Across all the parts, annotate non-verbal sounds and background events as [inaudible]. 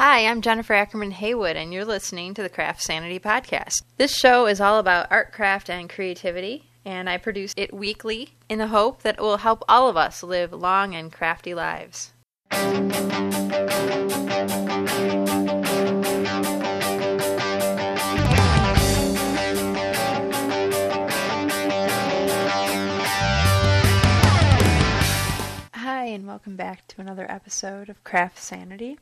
Hi, I'm Jennifer Ackerman Haywood, and you're listening to the Craft Sanity Podcast. This show is all about art, craft, and creativity, and I produce it weekly in the hope that it will help all of us live long and crafty lives. Hi, and welcome back to another episode of Craft Sanity.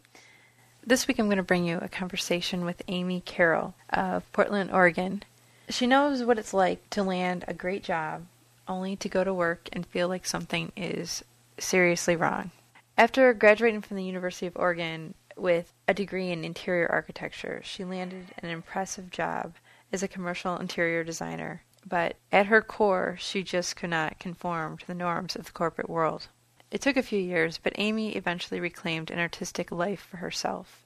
This week I'm going to bring you a conversation with Amy Karol of Portland, Oregon. She knows what it's like to land a great job only to go to work and feel like something is seriously wrong. After graduating from the University of Oregon with a degree in interior architecture, she landed an impressive job as a commercial interior designer. But at her core, she just could not conform to the norms of the corporate world. It took a few years, but Amy eventually reclaimed an artistic life for herself.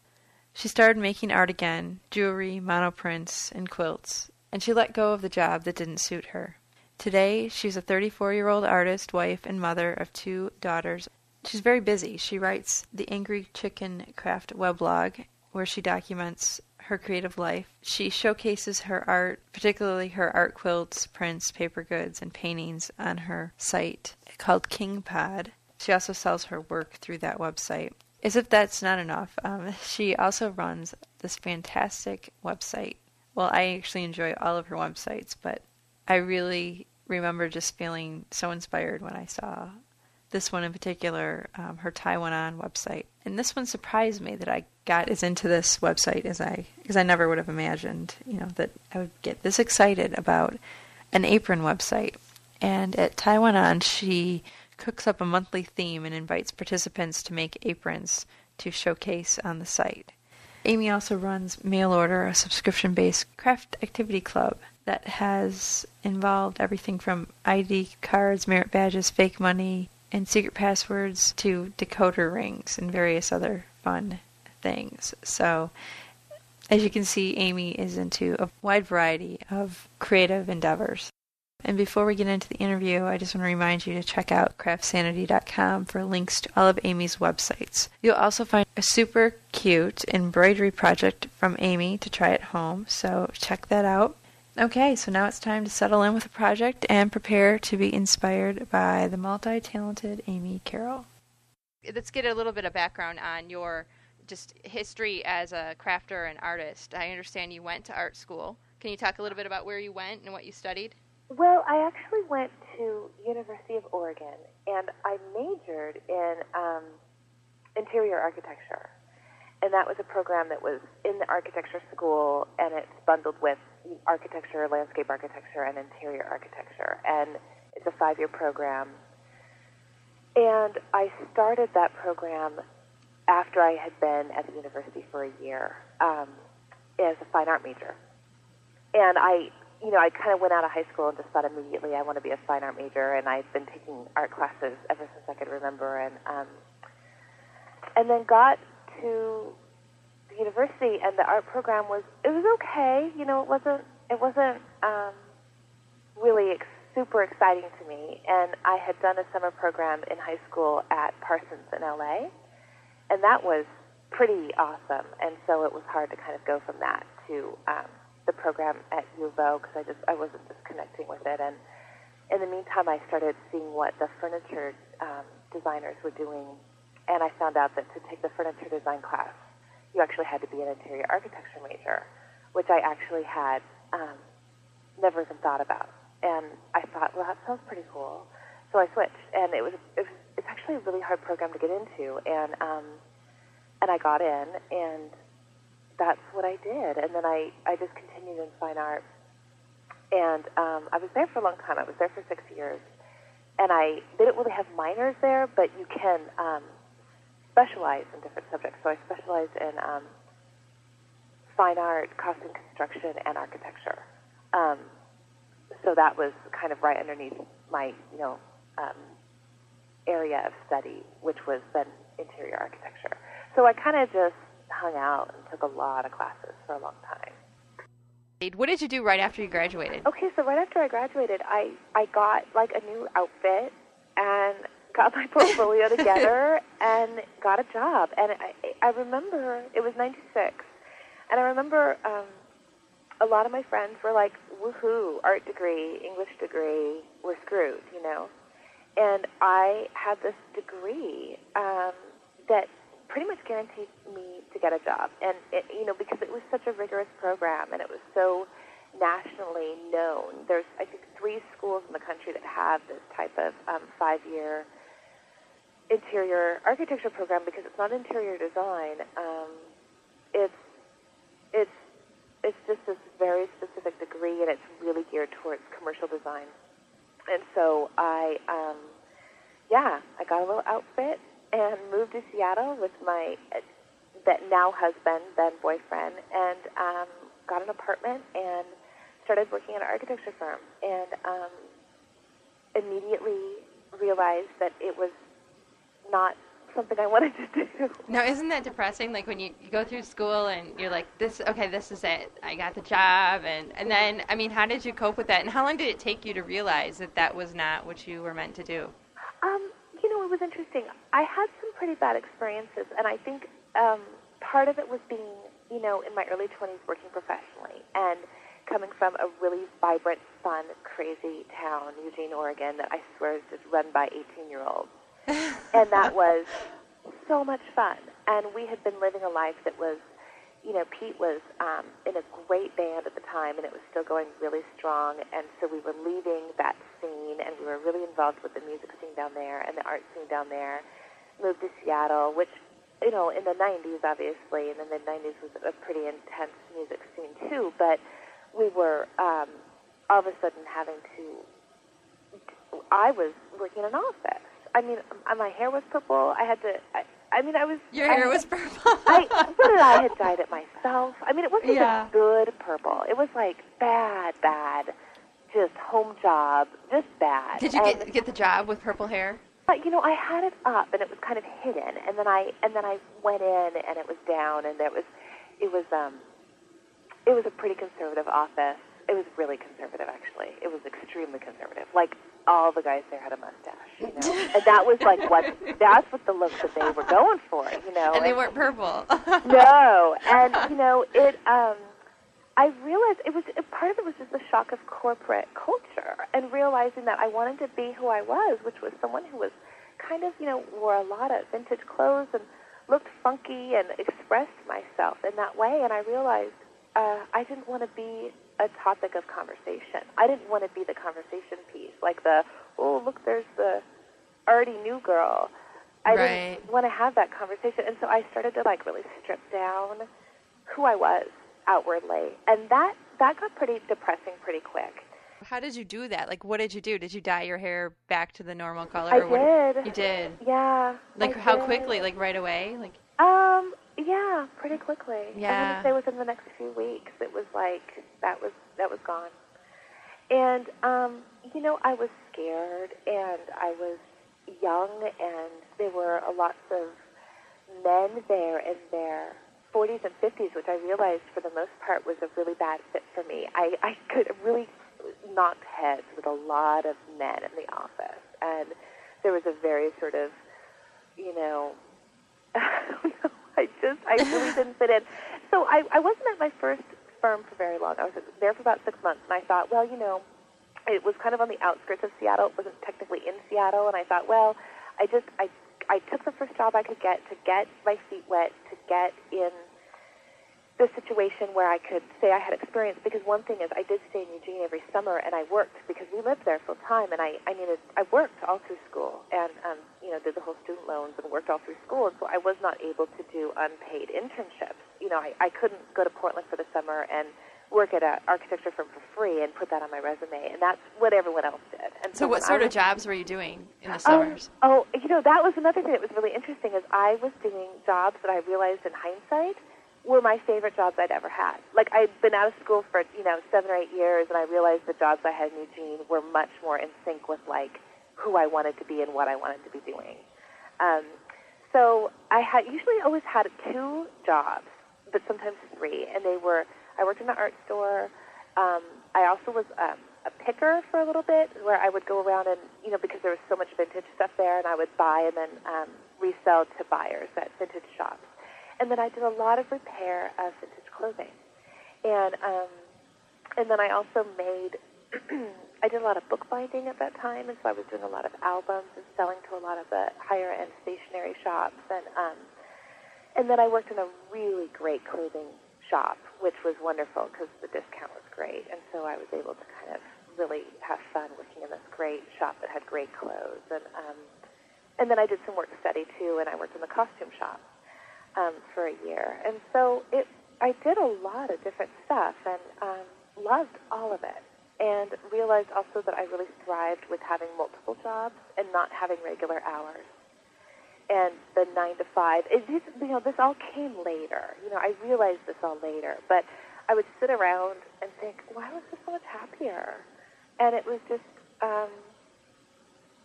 She started making art again jewelry, monoprints, and quilts and she let go of the job that didn't suit her. Today, she's a 34 year old artist, wife, and mother of two daughters. She's very busy. She writes the Angry Chicken Craft weblog, where she documents her creative life. She showcases her art, particularly her art quilts, prints, paper goods, and paintings on her site called Kingpod. She also sells her work through that website. As if that's not enough, um, [laughs] she also runs this fantastic website. Well, I actually enjoy all of her websites, but I really remember just feeling so inspired when I saw this one in particular, um, her Tie One On website. And this one surprised me that I got as into this website as I, because I never would have imagined, you know, that I would get this excited about an apron website. And at Tie One On, she cooks up a monthly theme and invites participants to make aprons to showcase on the site. Amy also runs Mail Order, a subscription based craft activity club that has involved everything from ID cards, merit badges, fake money, and secret passwords to decoder rings and various other fun things. So, as you can see, Amy is into a wide variety of creative endeavors. And before we get into the interview, I just want to remind you to check out craftsanity.com for links to all of Amy's websites. You'll also find a super cute embroidery project from Amy to try at home, so check that out. Okay, so now it's time to settle in with a project and prepare to be inspired by the multi talented Amy Karol. Let's get a little bit of background on your just history as a crafter and artist. I understand you went to art school. Can you talk a little bit about where you went and what you studied? Well, I actually went to University of Oregon, and I majored in um, interior architecture, and that was a program that was in the architecture school, and it's bundled with architecture, landscape architecture, and interior architecture, and it's a five-year program. And I started that program after I had been at the university for a year um, as a fine art major, and I you know, I kind of went out of high school and just thought immediately I want to be a fine art major, and I've been taking art classes ever since I could remember, and um, and then got to the university, and the art program was it was okay, you know, it wasn't it wasn't um, really ex- super exciting to me, and I had done a summer program in high school at Parsons in LA, and that was pretty awesome, and so it was hard to kind of go from that to um, the program at U of O because I just I wasn't just connecting with it. And in the meantime, I started seeing what the furniture um, designers were doing, and I found out that to take the furniture design class, you actually had to be an interior architecture major, which I actually had um, never even thought about. And I thought, well, that sounds pretty cool. So I switched, and it was, it was it's actually a really hard program to get into, and um, and I got in, and that's what I did. And then I, I just continued in fine art. And um, I was there for a long time. I was there for six years. And I they didn't really have minors there, but you can um, specialize in different subjects. So I specialized in um, fine art, costume construction, and architecture. Um, so that was kind of right underneath my, you know, um, area of study, which was then interior architecture. So I kind of just hung out and took a lot of classes for a long time. What did you do right after you graduated? Okay, so right after I graduated, I I got like a new outfit and got my [laughs] portfolio together [laughs] and got a job. And I, I remember it was '96, and I remember um, a lot of my friends were like, "Woohoo! Art degree, English degree, we're screwed," you know. And I had this degree um, that pretty much guaranteed me to get a job, and it, you know because it was such a rigorous program and it was so nationally known. There's I think three schools in the country that have this type of um, five-year interior architecture program because it's not interior design. Um, it's it's it's just this very specific degree, and it's really geared towards commercial design. And so I, um, yeah, I got a little outfit and moved to Seattle with my that now husband, then boyfriend, and um, got an apartment and started working at an architecture firm. And um, immediately realized that it was not something I [laughs] wanted to do. No, isn't that depressing? Like when you, you go through school and you're like, this, okay, this is it. I got the job. And, and then, I mean, how did you cope with that? And how long did it take you to realize that that was not what you were meant to do? Um, know, it was interesting. I had some pretty bad experiences, and I think um, part of it was being, you know, in my early 20s working professionally and coming from a really vibrant, fun, crazy town, Eugene, Oregon, that I swear is just run by 18 year olds [laughs] and that was so much fun. And we had been living a life that was, you know, Pete was um, in a great band at the time, and it was still going really strong. And so we were leaving that scene, and we were really involved with the music scene down there and the art scene down there. Moved to Seattle, which, you know, in the 90s, obviously, and in the 90s was a pretty intense music scene too. But we were um, all of a sudden having to. I was working in an office I mean, my hair was purple. I had to. I, I mean, I was. Your hair I, was purple. [laughs] I what did I had dyed it myself. I mean, it wasn't yeah. even good purple. It was like bad, bad, just home job, just bad. Did you and, get get the job with purple hair? But you know, I had it up and it was kind of hidden, and then I and then I went in and it was down, and it was, it was um, it was a pretty conservative office. It was really conservative, actually. It was extremely conservative. Like all the guys there had a mustache, you know, [laughs] and that was like what that's what the look that they were going for, you know. And they weren't purple. no, [laughs] and you know it. um I realized it was part of it was just the shock of corporate culture and realizing that I wanted to be who I was, which was someone who was kind of you know wore a lot of vintage clothes and looked funky and expressed myself in that way. And I realized uh, I didn't want to be a topic of conversation. I didn't want to be the conversation piece, like the oh look, there's the already new girl. I right. didn't want to have that conversation, and so I started to like really strip down who I was outwardly, and that that got pretty depressing pretty quick. How did you do that? Like, what did you do? Did you dye your hair back to the normal color? I did. You did. Yeah. Like I how did. quickly? Like right away? Like. Um. Yeah, pretty quickly. Yeah. I say within the next few weeks, it was like that was that was gone. And um, you know, I was scared, and I was young, and there were lots of men there and their 40s and 50s, which I realized for the most part was a really bad fit for me. I, I could really knock heads with a lot of men in the office, and there was a very sort of, you know, [laughs] I just, I really [laughs] didn't fit in. So I, I wasn't at my first firm for very long. I was there for about six months, and I thought, well, you know, it was kind of on the outskirts of Seattle. It wasn't technically in Seattle, and I thought, well, I just, I, I took the first job I could get to get my feet wet, to get in the situation where I could say I had experience because one thing is I did stay in Eugene every summer and I worked because we lived there full time and I, I needed I worked all through school and um, you know did the whole student loans and worked all through school and so I was not able to do unpaid internships. You know I, I couldn't go to Portland for the summer and work at an architecture firm for free and put that on my resume and that's what everyone else did. And so, so what sort was, of jobs were you doing in the um, summers? Oh, oh, you know that was another thing that was really interesting is I was doing jobs that I realized in hindsight were my favorite jobs I'd ever had. Like I'd been out of school for you know seven or eight years, and I realized the jobs I had in Eugene were much more in sync with like who I wanted to be and what I wanted to be doing. Um, so I had usually always had two jobs, but sometimes three, and they were I worked in an art store. Um, I also was um, a picker for a little bit, where I would go around and you know because there was so much vintage stuff there, and I would buy and then um, resell to buyers at vintage shops. and then I did a lot of repair of vintage clothing, and um, and then I also made. [clears throat] I did a lot of bookbinding at that time, and so I was doing a lot of albums and selling to a lot of the higher end stationery shops, and um, and then I worked in a really great clothing shop, which was wonderful because the discount was great, and so I was able to kind of really have fun working in this great shop that had great clothes, and um, and then I did some work study too, and I worked in the costume shop um, for a year, and so it I did a lot of different stuff and um, loved all of it, and realized also that I really thrived with having multiple jobs and not having regular hours and the nine to five. It, this, you know, this all came later. You know, I realized this all later, but I would sit around and think, why was I so much happier? And it was just, um,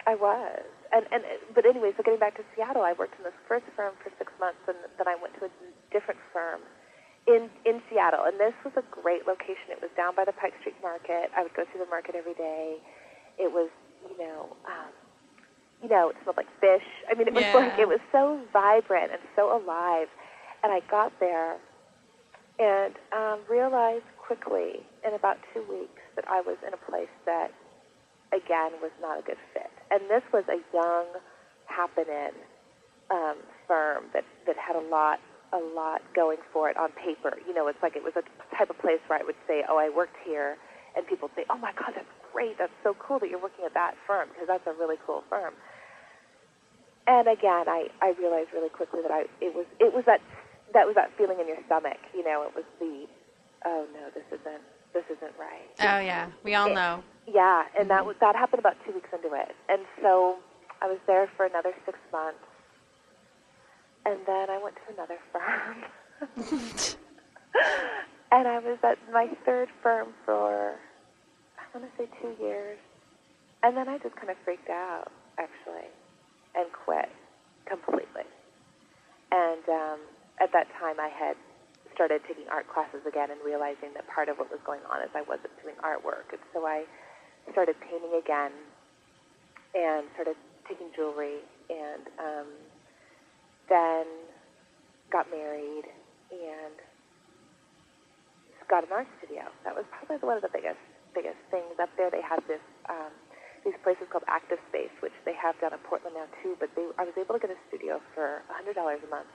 I was. And, and but anyway, so getting back to Seattle, I worked in this first firm for six months, and then I went to a different firm in in Seattle. And this was a great location. It was down by the Pike Street Market. I would go through the market every day. It was, you know, um, you know, it smelled like fish. I mean, it was Yeah. like it was so vibrant and so alive. And I got there and um, realized quickly in about two weeks that I was in a place that, again, was not a good fit. And this was a young, happening um, firm that that had a lot a lot going for it on paper. You know, it's like it was a type of place where I would say, "Oh, I worked here," and people say, "Oh my God, that's great! That's so cool that you're working at that firm because that's a really cool firm." And again, I I realized really quickly that I it was it was that that was that feeling in your stomach. You know, it was the, "Oh no, this isn't this isn't right." Oh yeah, we all It- know. Yeah, and that mm-hmm. was that happened about two weeks into it, and so I was there for another six months, and then I went to another firm, [laughs] [laughs] and I was at my third firm for want to say two years, and then I just kind of freaked out actually, and quit completely. And um, at that time, I had started taking art classes again and realizing that part of what was going on is I wasn't doing artwork, and so I started painting again and started taking jewelry and um, then got married and got an art studio. That was probably one of the biggest biggest things up there. They had this um, these places called Active Space, which they have down in Portland now too. But they, I was able to get a studio for a hundred dollars a month,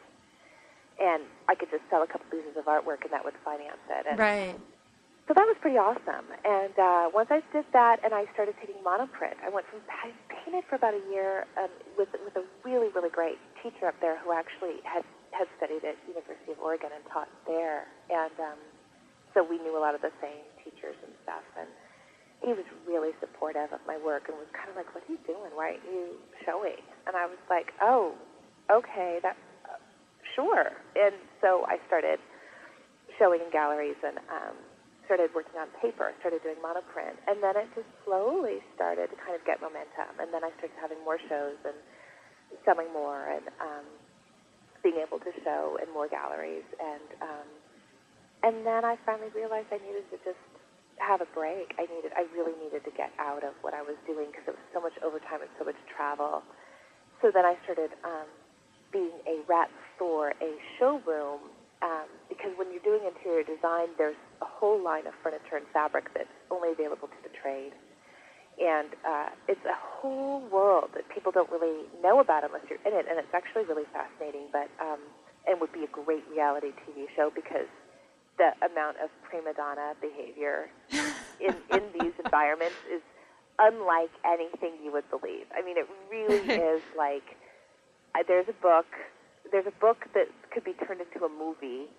and I could just sell a couple pieces of artwork, and that would finance it. And Right. so that was pretty awesome. And uh, once I did that, and I started taking monoprint, I went from I painted for about a year um, with with a really really great teacher up there who actually had had studied at University of Oregon and taught there, and um, so we knew a lot of the same teachers and stuff. And he was really supportive of my work and was kind of like, "What are you doing? Why aren't you showing?" And I was like, "Oh, okay, that uh, sure." And so I started showing in galleries and um, started working on paper, started doing monoprint, and then it just slowly started to kind of get momentum. And then I started having more shows and selling more and um, being able to show in more galleries. And um, and then I finally realized I needed to just have a break. I needed, I really needed to get out of what I was doing because it was so much overtime and so much travel. So then I started um, being a rep for a showroom um, because when you're doing interior design, there's a whole line of furniture and fabric that's only available to the trade. And uh, it's a whole world that people don't really know about unless you're in it, and it's actually really fascinating. But um, and would be a great reality TV show because the amount of prima donna behavior [laughs] in in these environments is unlike anything you would believe. I mean, it really [laughs] is like uh, there's a book there's a book that could be turned into a movie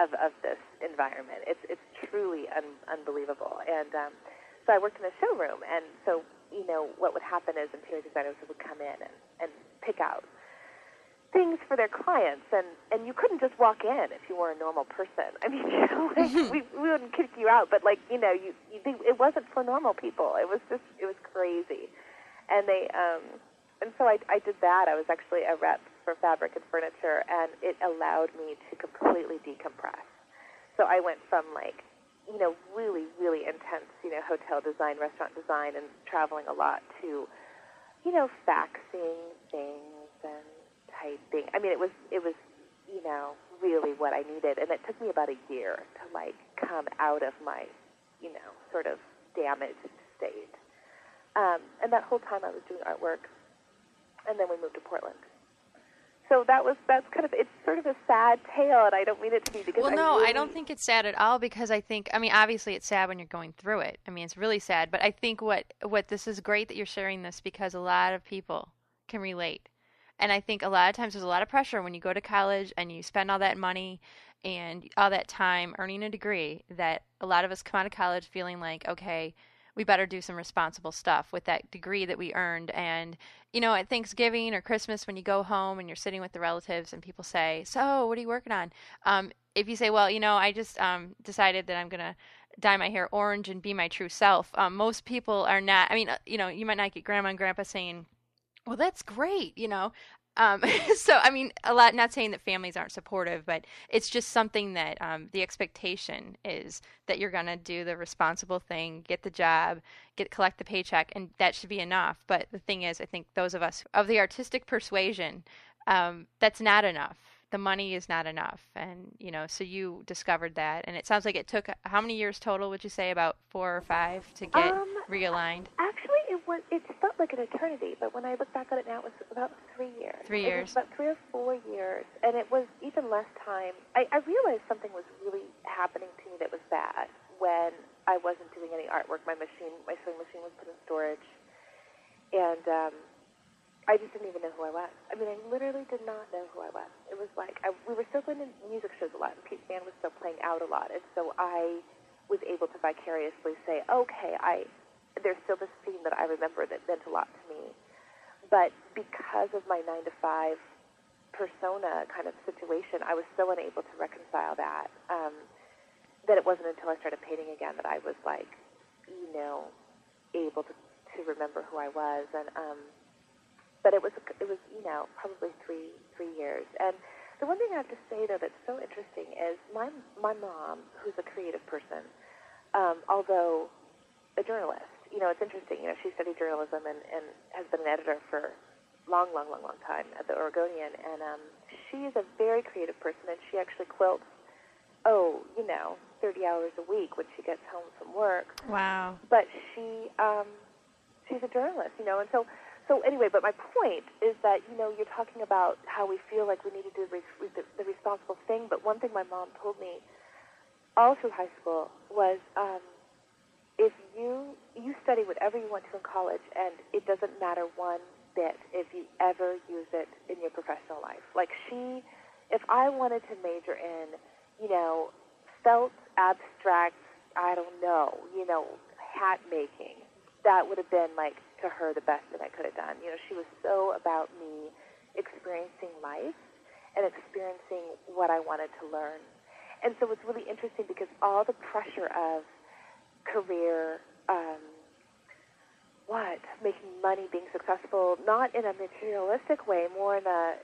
of of this environment. It's it's truly un, unbelievable. And um, so I worked in a showroom, and so you know what would happen is interior designers would come in and, and pick out things for their clients, and and you couldn't just walk in if you were a normal person. I mean, [laughs] you know, like we we wouldn't kick you out, but like you know, you, you they, it wasn't for normal people. It was just it was crazy, and they um and so I I did that. I was actually a rep for fabric and furniture, and it allowed me to completely decompress. So I went from like you know really really intense you know hotel design, restaurant design, and traveling a lot to you know faxing things and typing. I mean, it was it was you know, really what I needed. And it took me about a year to like come out of my, you know, sort of damaged state. Um, and that whole time I was doing artwork, and then we moved to Portland. So that was that's kind of it's sort of a sad tale, and I don't mean it to be because well, I no, really, I don't think it's sad at all because I think I mean obviously it's sad when you're going through it. I mean it's really sad, but I think what what this is great that you're sharing this because a lot of people can relate. And I think a lot of times there's a lot of pressure when you go to college and you spend all that money and all that time earning a degree that a lot of us come out of college feeling like, okay, we better do some responsible stuff with that degree that we earned. And, you know, at Thanksgiving or Christmas, when you go home and you're sitting with the relatives and people say, So, what are you working on? Um, if you say, Well, you know, I just um, decided that I'm going to dye my hair orange and be my true self, um, most people are not. I mean, uh, you know, you might not get grandma and grandpa saying, well, that's great, you know. Um, [laughs] so, I mean, a lot, not saying that families aren't supportive, but it's just something that um, the expectation is that you're going to do the responsible thing, get the job, get collect the paycheck, and that should be enough. But the thing is, I think those of us of the artistic persuasion, um, that's not enough. The money is not enough, and you know, so you discovered that, and it sounds like it took how many years total? Would you say about four or five to get Um, realigned? Actually, it was. It felt like an eternity, but when I look back at it now, it was about three years. Three years. about three or four years, and it was even less time. I, I realized something was really happening to me that was bad when I wasn't doing any artwork. My machine, my sewing machine, was put in storage, and um, I just didn't even know who I was. I mean, I literally did not know who I was. It was like I, we were still going to music shows a lot, and Pete's band was still playing out a lot, and so I was able to vicariously say, okay, I there's still this scene that I remember that meant a lot to me. But because of my nine to five persona kind of situation, I was so unable to reconcile that. Um, that it wasn't until I started painting again that I was like, you know, able to to remember who I was. And um, but it was it was you know probably three three years. And the one thing I have to say though that's so interesting is my my mom, who's a creative person, um, although a journalist. You know, it's interesting. You know, she studied journalism and, and has been an editor for long, long, long, long time at the Oregonian. And um, she is a very creative person, and she actually quilts. Oh, you know, 30 hours a week when she gets home from work. Wow. But she, um, she's a journalist. You know, and so, so anyway. But my point is that you know you're talking about how we feel like we need to do the, the, the responsible thing. But one thing my mom told me all through high school was. Um, if you you study whatever you want to in college and it doesn't matter one bit if you ever use it in your professional life. Like she if i wanted to major in you know felt abstract i don't know you know hat making that would have been like to her the best that i could have done. You know she was so about me experiencing life and experiencing what i wanted to learn. And so it's really interesting because all the pressure of career, um, what making money, being successful, not in a materialistic way, more in a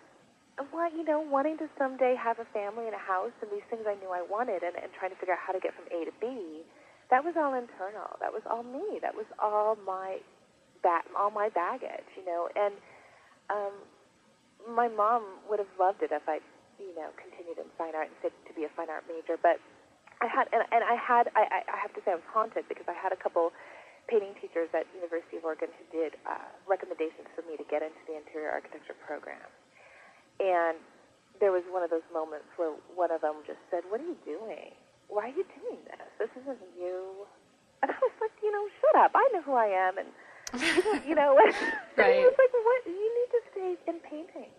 what you know, wanting to someday have a family and a house and these things I knew I wanted, and, and trying to figure out how to get from A to B. That was all internal. That was all me. That was all my ba- all my baggage, you know. And um, my mom would have loved it if I, you know, continued in fine art and said to be a fine art major, but I had, and, and I had, I, I have to say I was haunted because I had a couple painting teachers at University of Oregon who did uh, recommendations for me to get into the interior architecture program. And there was one of those moments where one of them just said, "What are you doing? Why are you doing this? This isn't you." And I was like, "You know, shut up! I know who I am." And you know, Right. [laughs] [laughs] he was like, "What? You need to stay in painting.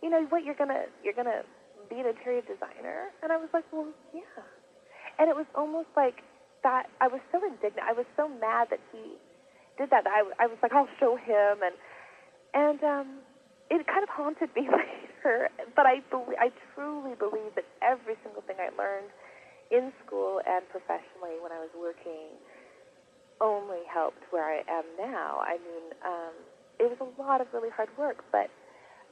You know what? You're gonna, you're gonna be an interior designer." And I was like, "Well, yeah." And it was almost like that. I was so indignant. I was so mad that he did that. that I, I was like, I'll show him, and and um, it kind of haunted me [laughs] later. But I believe, I truly believe that every single thing I learned in school and professionally when I was working only helped where I am now. I mean, um, it was a lot of really hard work, but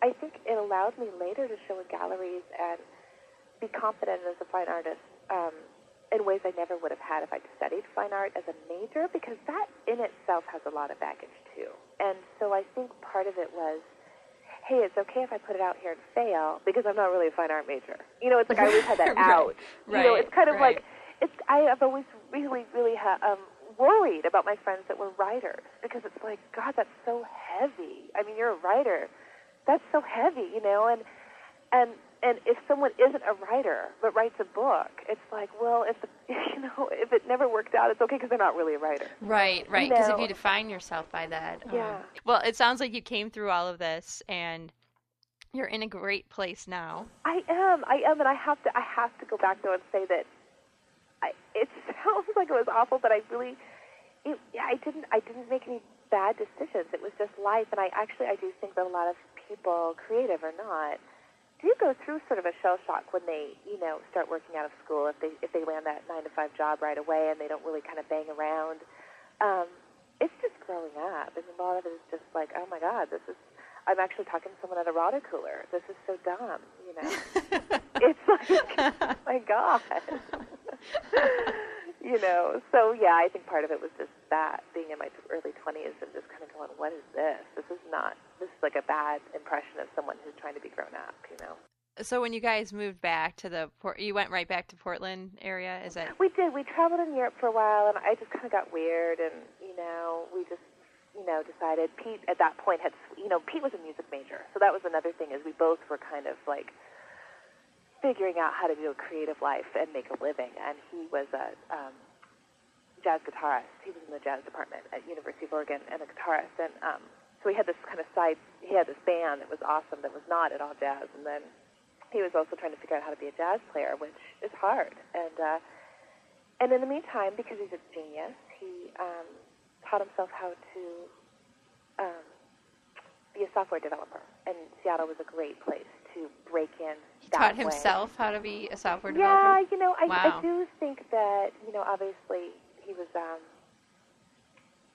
I think it allowed me later to show in galleries and be confident as a fine artist um, in ways I never would have had if I'd studied fine art as a major, because that in itself has a lot of baggage too. And so I think part of it was, hey, it's okay if I put it out here and fail because I'm not really a fine art major. You know, it's like I always had that [laughs] Right, out. You know, it's kind of right. like it's. I have always really, really ha- um, worried about my friends that were writers because it's like, God, that's so heavy. I mean, you're a writer. That's so heavy, you know, and and and if someone isn't a writer but writes a book, it's like, well, if the [laughs] you know if it never worked out, it's okay because they're not really a writer. Right, right. Because if know. you define yourself by that. um, Yeah. well, it sounds like you came through all of this and you're in a great place now. I am, I am, and I have to, I have to go back though and say that I, it [laughs] sounds like it was awful, but I really, it, I didn't, I didn't make any bad decisions. It was just life, and I actually, I do think that a lot of people, creative or not, do go through sort of a shell shock when they, you know, start working out of school. If they, if they land that nine to five job right away and they don't really kind of bang around, um, it's just growing up, and a lot of it is just like, oh my God, this is. I'm actually talking to someone at a water cooler. This is so dumb, you know. [laughs] it's like, oh my God. [laughs] you know, so yeah, I think part of it was just that being in my early 20s and just kind of going, what is this? This is not, this is like a bad impression of someone who's trying to be grown up, you know. So when you guys moved back to the port, you went right back to Portland area. Is that We did. We traveled in Europe for a while, and I just kind of got weird, and you know, we just, you know, decided. Pete at that point had, you know, Pete was a music major, so that was another thing. Is we both were kind of like figuring out how to do a creative life and make a living, and he was a um, jazz guitarist. He was in the jazz department at University of Oregon and a guitarist, and um, so he had this kind of side. He had this band that was awesome that was not at all jazz, and then he was also trying to figure out how to be a jazz player, which is hard. And uh, and in the meantime, because he's a genius, he um, taught himself how to um, be a software developer. And Seattle was a great place to break in. he that taught way. himself how to be a software developer. Yeah, you know, I, Wow. I do think that you know, obviously he was, um,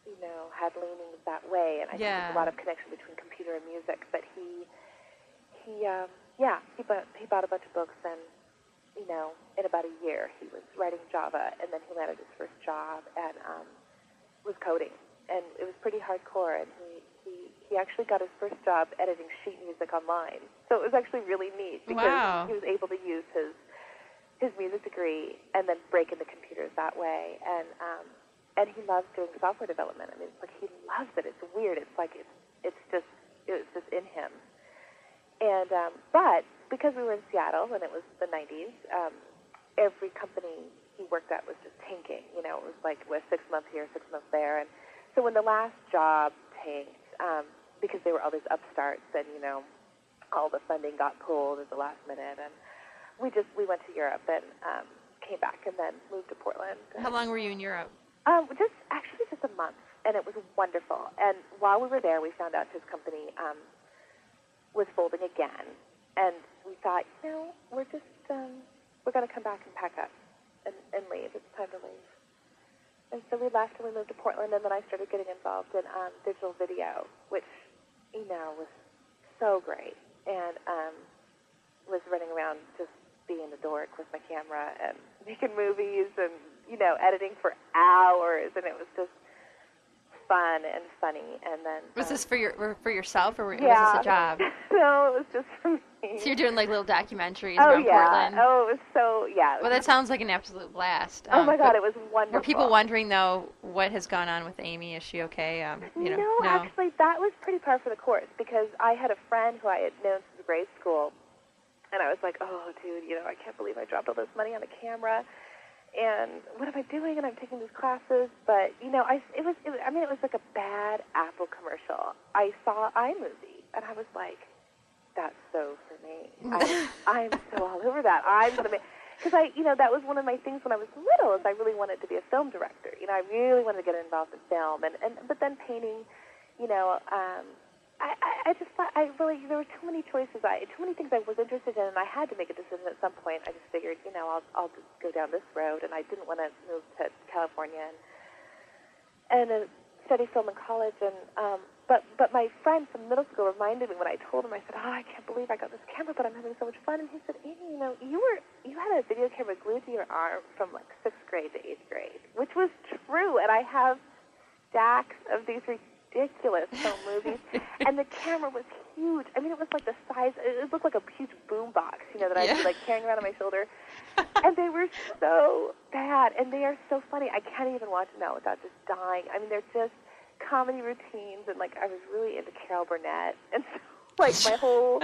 you know, had leanings that way, and I think there's a lot of connection between computer and music. But he, he, um, yeah, he bought he bought a bunch of books, and you know, in about a year he was writing Java, and then he landed his first job and um, was coding, and it was pretty hardcore, and he. He, he actually got his first job editing sheet music online, so it was actually really neat because Wow. he was able to use his his music degree and then break into computers that way. And um, and he loves doing software development. I mean, it's like he loves it. It's weird. It's like it's it's just it's just in him. And um, but because we were in Seattle and it was the 90s, um, every company he worked at was just tanking. You know, it was like was six months here, six months there, and so when the last job tanked um, because they were all these upstarts and you know all the funding got pulled at the last minute and we just we went to Europe and um, came back and then moved to Portland. How long were you in Europe? Um, just actually just a month, and it was wonderful. And while we were there, we found out his company um, was folding again, and we thought, you know, we're just um, we're going to come back and pack up and, and leave. It's time to leave. And so we left and we moved to Portland, and then I started getting involved in um, digital video, which you know was so great, and um, was running around just being a dork with my camera and [laughs] making movies and you know editing for hours, and it was just fun and funny. And then Was um, this for your for yourself or was this a job? [laughs] no, it was just for me. So you're doing like little documentaries oh around yeah. Portland. Oh, it was so yeah. it Well, that sounds like an absolute blast. oh Um, my god, it was wonderful. Were people wondering though what has gone on with Amy? Is she okay? Um, you know, no, actually, that was pretty par for the course because I had a friend who I had known since grade school, and I was like, "Oh, dude, you know, I can't believe I dropped all this money on a camera, and what am I doing? And I'm taking these classes, but you know, I it was, it was I mean, it was like a bad Apple commercial. I saw iMovie, and I was like, "That's so for me. I, [laughs] I'm so all over that. I'm gonna make." Because I, you know, that was one of my things when I was little. Is I really wanted to be a film director. You know, I really wanted to get involved in film, and and but then painting, you know, um, I, I just thought I really there were too many choices. I too many things I was interested in, and I had to make a decision at some point. I just figured, you know, I'll I'll just go down this road, and I didn't want to move to California and and uh, study film in college. And um, but but my friend from middle school reminded me when I told him, I said, oh, I can't believe I got this camera, but I'm having so much fun. And he said, Amy, you know, you were you had a video camera glued to your arm from like sixth grade to eighth grade, which was true. And I have stacks of these ridiculous home movies, [laughs] and the camera was huge. I mean, it was like the size. It looked like a huge boom box, you know, that I'd Yeah. be like carrying around on my shoulder. [laughs] and they were so bad, and they are so funny. I can't even watch them now without just dying. I mean, they're just comedy routines, and like I was really into Carol Burnett, [laughs] and so like my whole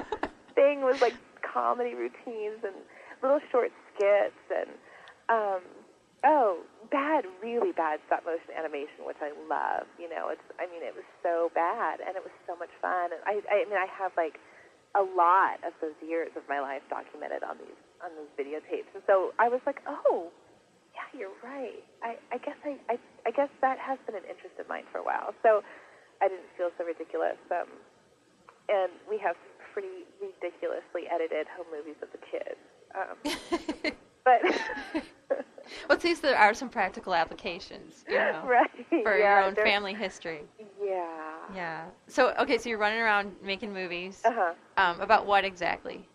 thing was like comedy routines and little short skits and um oh bad really bad stop motion animation which i love you know? It's i mean it was so bad and it was so much fun. And i i mean i have like a lot of those years of my life documented on these on these videotapes. And so i was like oh yeah you're right. I i guess i i, I guess that has been an interest of mine for a while. So i didn't feel so ridiculous um and we have pretty ridiculously edited home movies of the kids. Um, [laughs] but [laughs] [laughs] well, at least there are some practical applications, you [laughs] know, right, for yeah, your own family history. Yeah. Yeah. So, okay, so you're running around making movies. Uh huh. Um, about what exactly?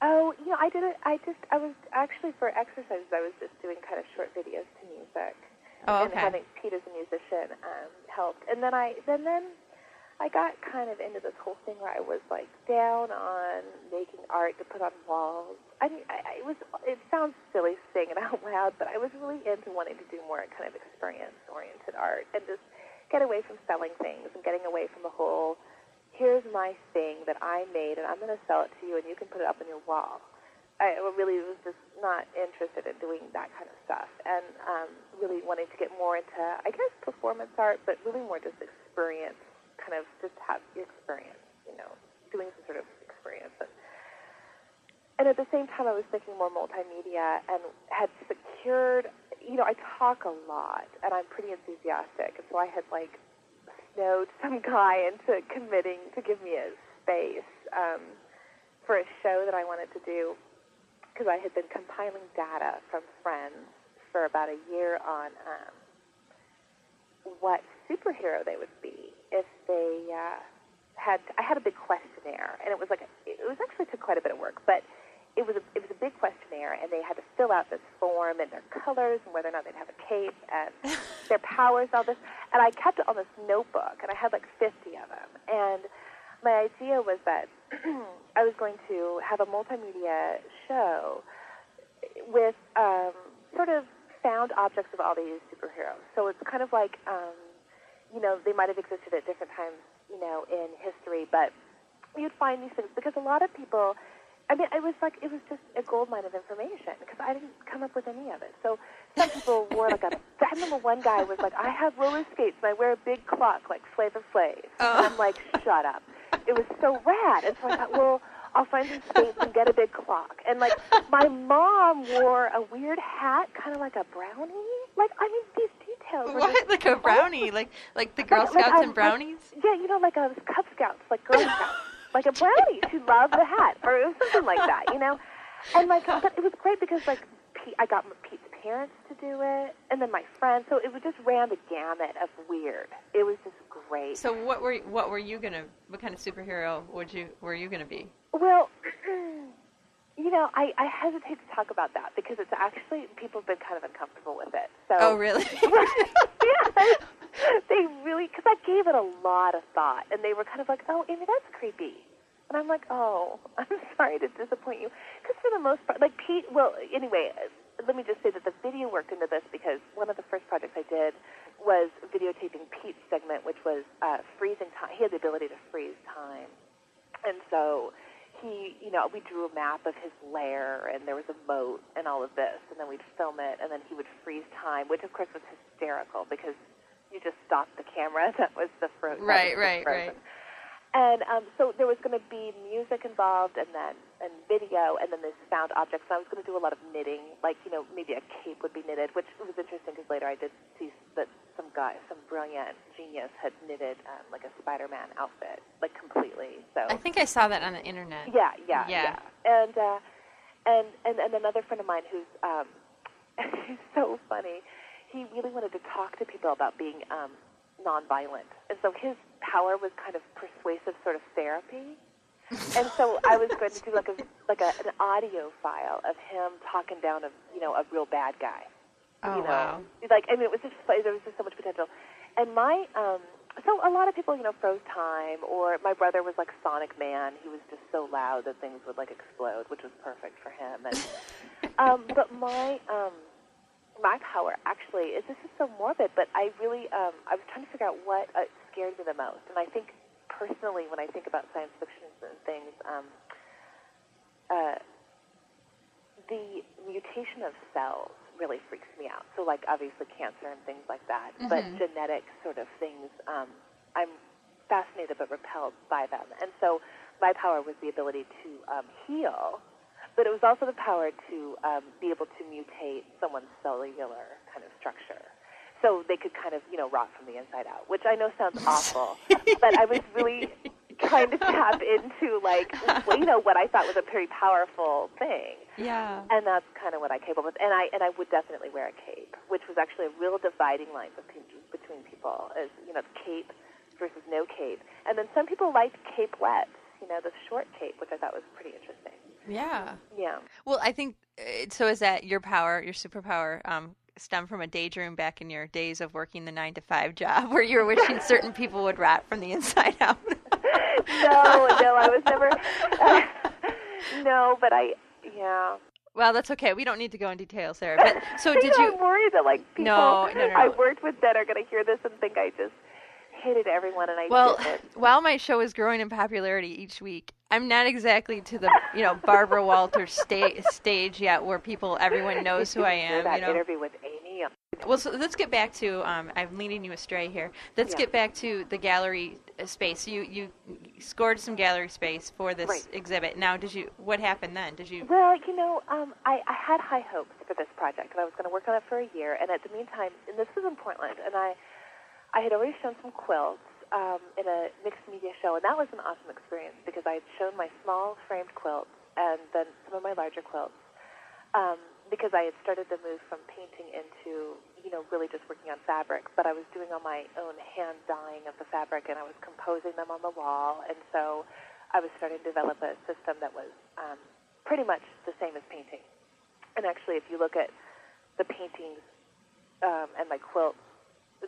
Oh, you know, I did it. I just, I was actually for exercises. I was just doing kind of short videos to music, Oh, okay. and having Pete as a musician um, helped. And then I, then then I got kind of into this whole thing where I was like down on making art to put on walls. I mean, I, I it was. It sounds silly saying it [laughs] out loud, but I was really into wanting to do more kind of experience-oriented art and just get away from selling things and getting away from the whole. Here's my thing that I made, and I'm going to sell it to you, and you can put it up on your wall. I really was just not interested in doing that kind of stuff, and um, really wanting to get more into, I guess, performance art, but really more just experience, kind of just have experience, you know, doing some sort of experience. And, and at the same time, I was thinking more multimedia and had secured, you know, I talk a lot, and I'm pretty enthusiastic, and so I had like snowed [laughs] some guy into committing to give me a space um, for a show that I wanted to do because I had been compiling data from friends for about a year on um, what superhero they would be if they uh, had. I had a big questionnaire, and it was like it was actually took quite a bit of work, but it was a, it was a big questionnaire, and they had to fill out this form and their colors and whether or not they'd have a cape and [laughs] their powers, all this. And I kept it on this notebook, and I had like 50 of them. And my idea was that [clears throat] I was going to have a multimedia show with um, sort of found objects of all these superheroes. So it's kind of like, um, you know, they might have existed at different times, you know, in history, but you'd find these things because a lot of people. I mean, it was like it was just a gold mine of information because I didn't come up with any of it. So some people wore like a. I remember one guy was like, "I have roller skates and I wear a big clock like Flavor Flav," Oh. and I'm oh. like, "Shut up!" It was so rad, and so I thought, well. I'll find some skates and get a big clock. And like my mom wore a weird hat, kind of like a brownie. Like I mean, these What? just Like a brownie? [laughs] Like like the Girl Like- like Scouts a- and brownies? yeah, you know, like a Cub Scouts, like Girl [laughs] Scouts, like a brownie. She loved the hat, or it was something like that, you know. And like, [laughs] but it was great because like Pete, I got Pete's parents to do it, and then my friends. So it was just ran the gamut of weird. It was just great. So what were what were you gonna? What kind of superhero would you were you gonna be? Well, [clears throat] you know, I, I hesitate to talk about that because it's actually people have been kind of uncomfortable with it. So Oh, really? yeah, [laughs] they really because I gave it a lot of thought, and they were kind of like, "Oh, Amy, that's creepy," and I'm like, "Oh, [laughs] I'm sorry to disappoint you," because for the most part, like Pete. Well, anyway, let me just say that the video worked into this because one of the first projects I did was videotaping Pete's segment, which was uh, freezing time. He had the ability to freeze time, and so he, you know, we drew a map of his lair, and there was a moat and all of this, and then we'd film it, and then he would freeze time, which of course was hysterical because you just stopped the camera. [laughs] That was the fro- that Right, right, frozen. right. And um, so there was going to be music involved, and then and video, and then this found objects. And I was going to do a lot of knitting, like you know, maybe a cape would be knitted, which was interesting because later I did see that some guy, some brilliant genius, had knitted um, like a Spider-Man outfit, like completely. So I think I saw that on the internet. yeah, yeah, Yeah. yeah. And uh, and and and another friend of mine who's um, [laughs] he's so funny. He really wanted to talk to people about being um, nonviolent, and so his power was kind of persuasive sort of therapy. And so I was going to do like a like a, an audio file of him talking down a you know a real bad guy Oh you know, wow. like I mean, it was just there was just so much potential. And my um, so a lot of people, you know, froze time, or my brother was like Sonic Man. He was just so loud that things would like explode, which was perfect for him. And [laughs] um, but my um, my power actually is this is so morbid, but I really um, I was trying to figure out what uh, scared me the most, and I think personally when I think about science fiction and things, um, uh, the mutation of cells really freaks me out. So like obviously cancer and things like that, mm-hmm. but genetic sort of things, um, I'm fascinated but repelled by them, and so my power was the ability to um, heal but it was also the power to um, be able to mutate someone's cellular kind of structure. So they could kind of, you know, rot from the inside out, which I know sounds [laughs] awful, but I was really trying to tap into, like, well, you know, what I thought was a very powerful thing. Yeah. And that's kind of what I came up with. And I and I would definitely wear a cape, which was actually a real dividing line between between people, as you know, cape versus no cape. And then some people liked capelettes, you know, the short cape, which I thought was pretty interesting. Yeah. Yeah. Well, I think uh, so. Is that your power, your superpower? Um, stem from a daydream back in your days of working the nine to five job, [laughs] where you were wishing certain people would rot from the inside [laughs] out. no, no, I was never. Uh, [laughs] no, but I, yeah. Well, that's okay. We don't need to go in detail, Sarah. But so did you? I'm worried that like people no, no, no, no. I worked with that are going to hear this and think I just hated everyone and I well, [laughs] while my show is growing in popularity each week, I'm not exactly to the you know Barbara Walters sta- stage yet, where people everyone [laughs] knows who I am. That you know? interview with Amy. Well, so let's get back to. Um, I'm leading you astray here. Let's yeah. get back to the gallery uh, space. You you scored some gallery space for this right. exhibit. Now, did you? What happened then? Did you? Well, you know, um, I, I had high hopes for this project, and I was going to work on it for a year. And at the meantime, and this was in Portland, and I I had already shown some quilts um, in a mixed media show, and that was an awesome experience because I had shown my small framed quilts and then some of my larger quilts um, because I had started to move from painting into, you know, really just working on fabric. But I was doing all my own hand dyeing of the fabric, and I was composing them on the wall, and so I was starting to develop a system that was um, pretty much the same as painting. And actually, if you look at the paintings um, and my quilts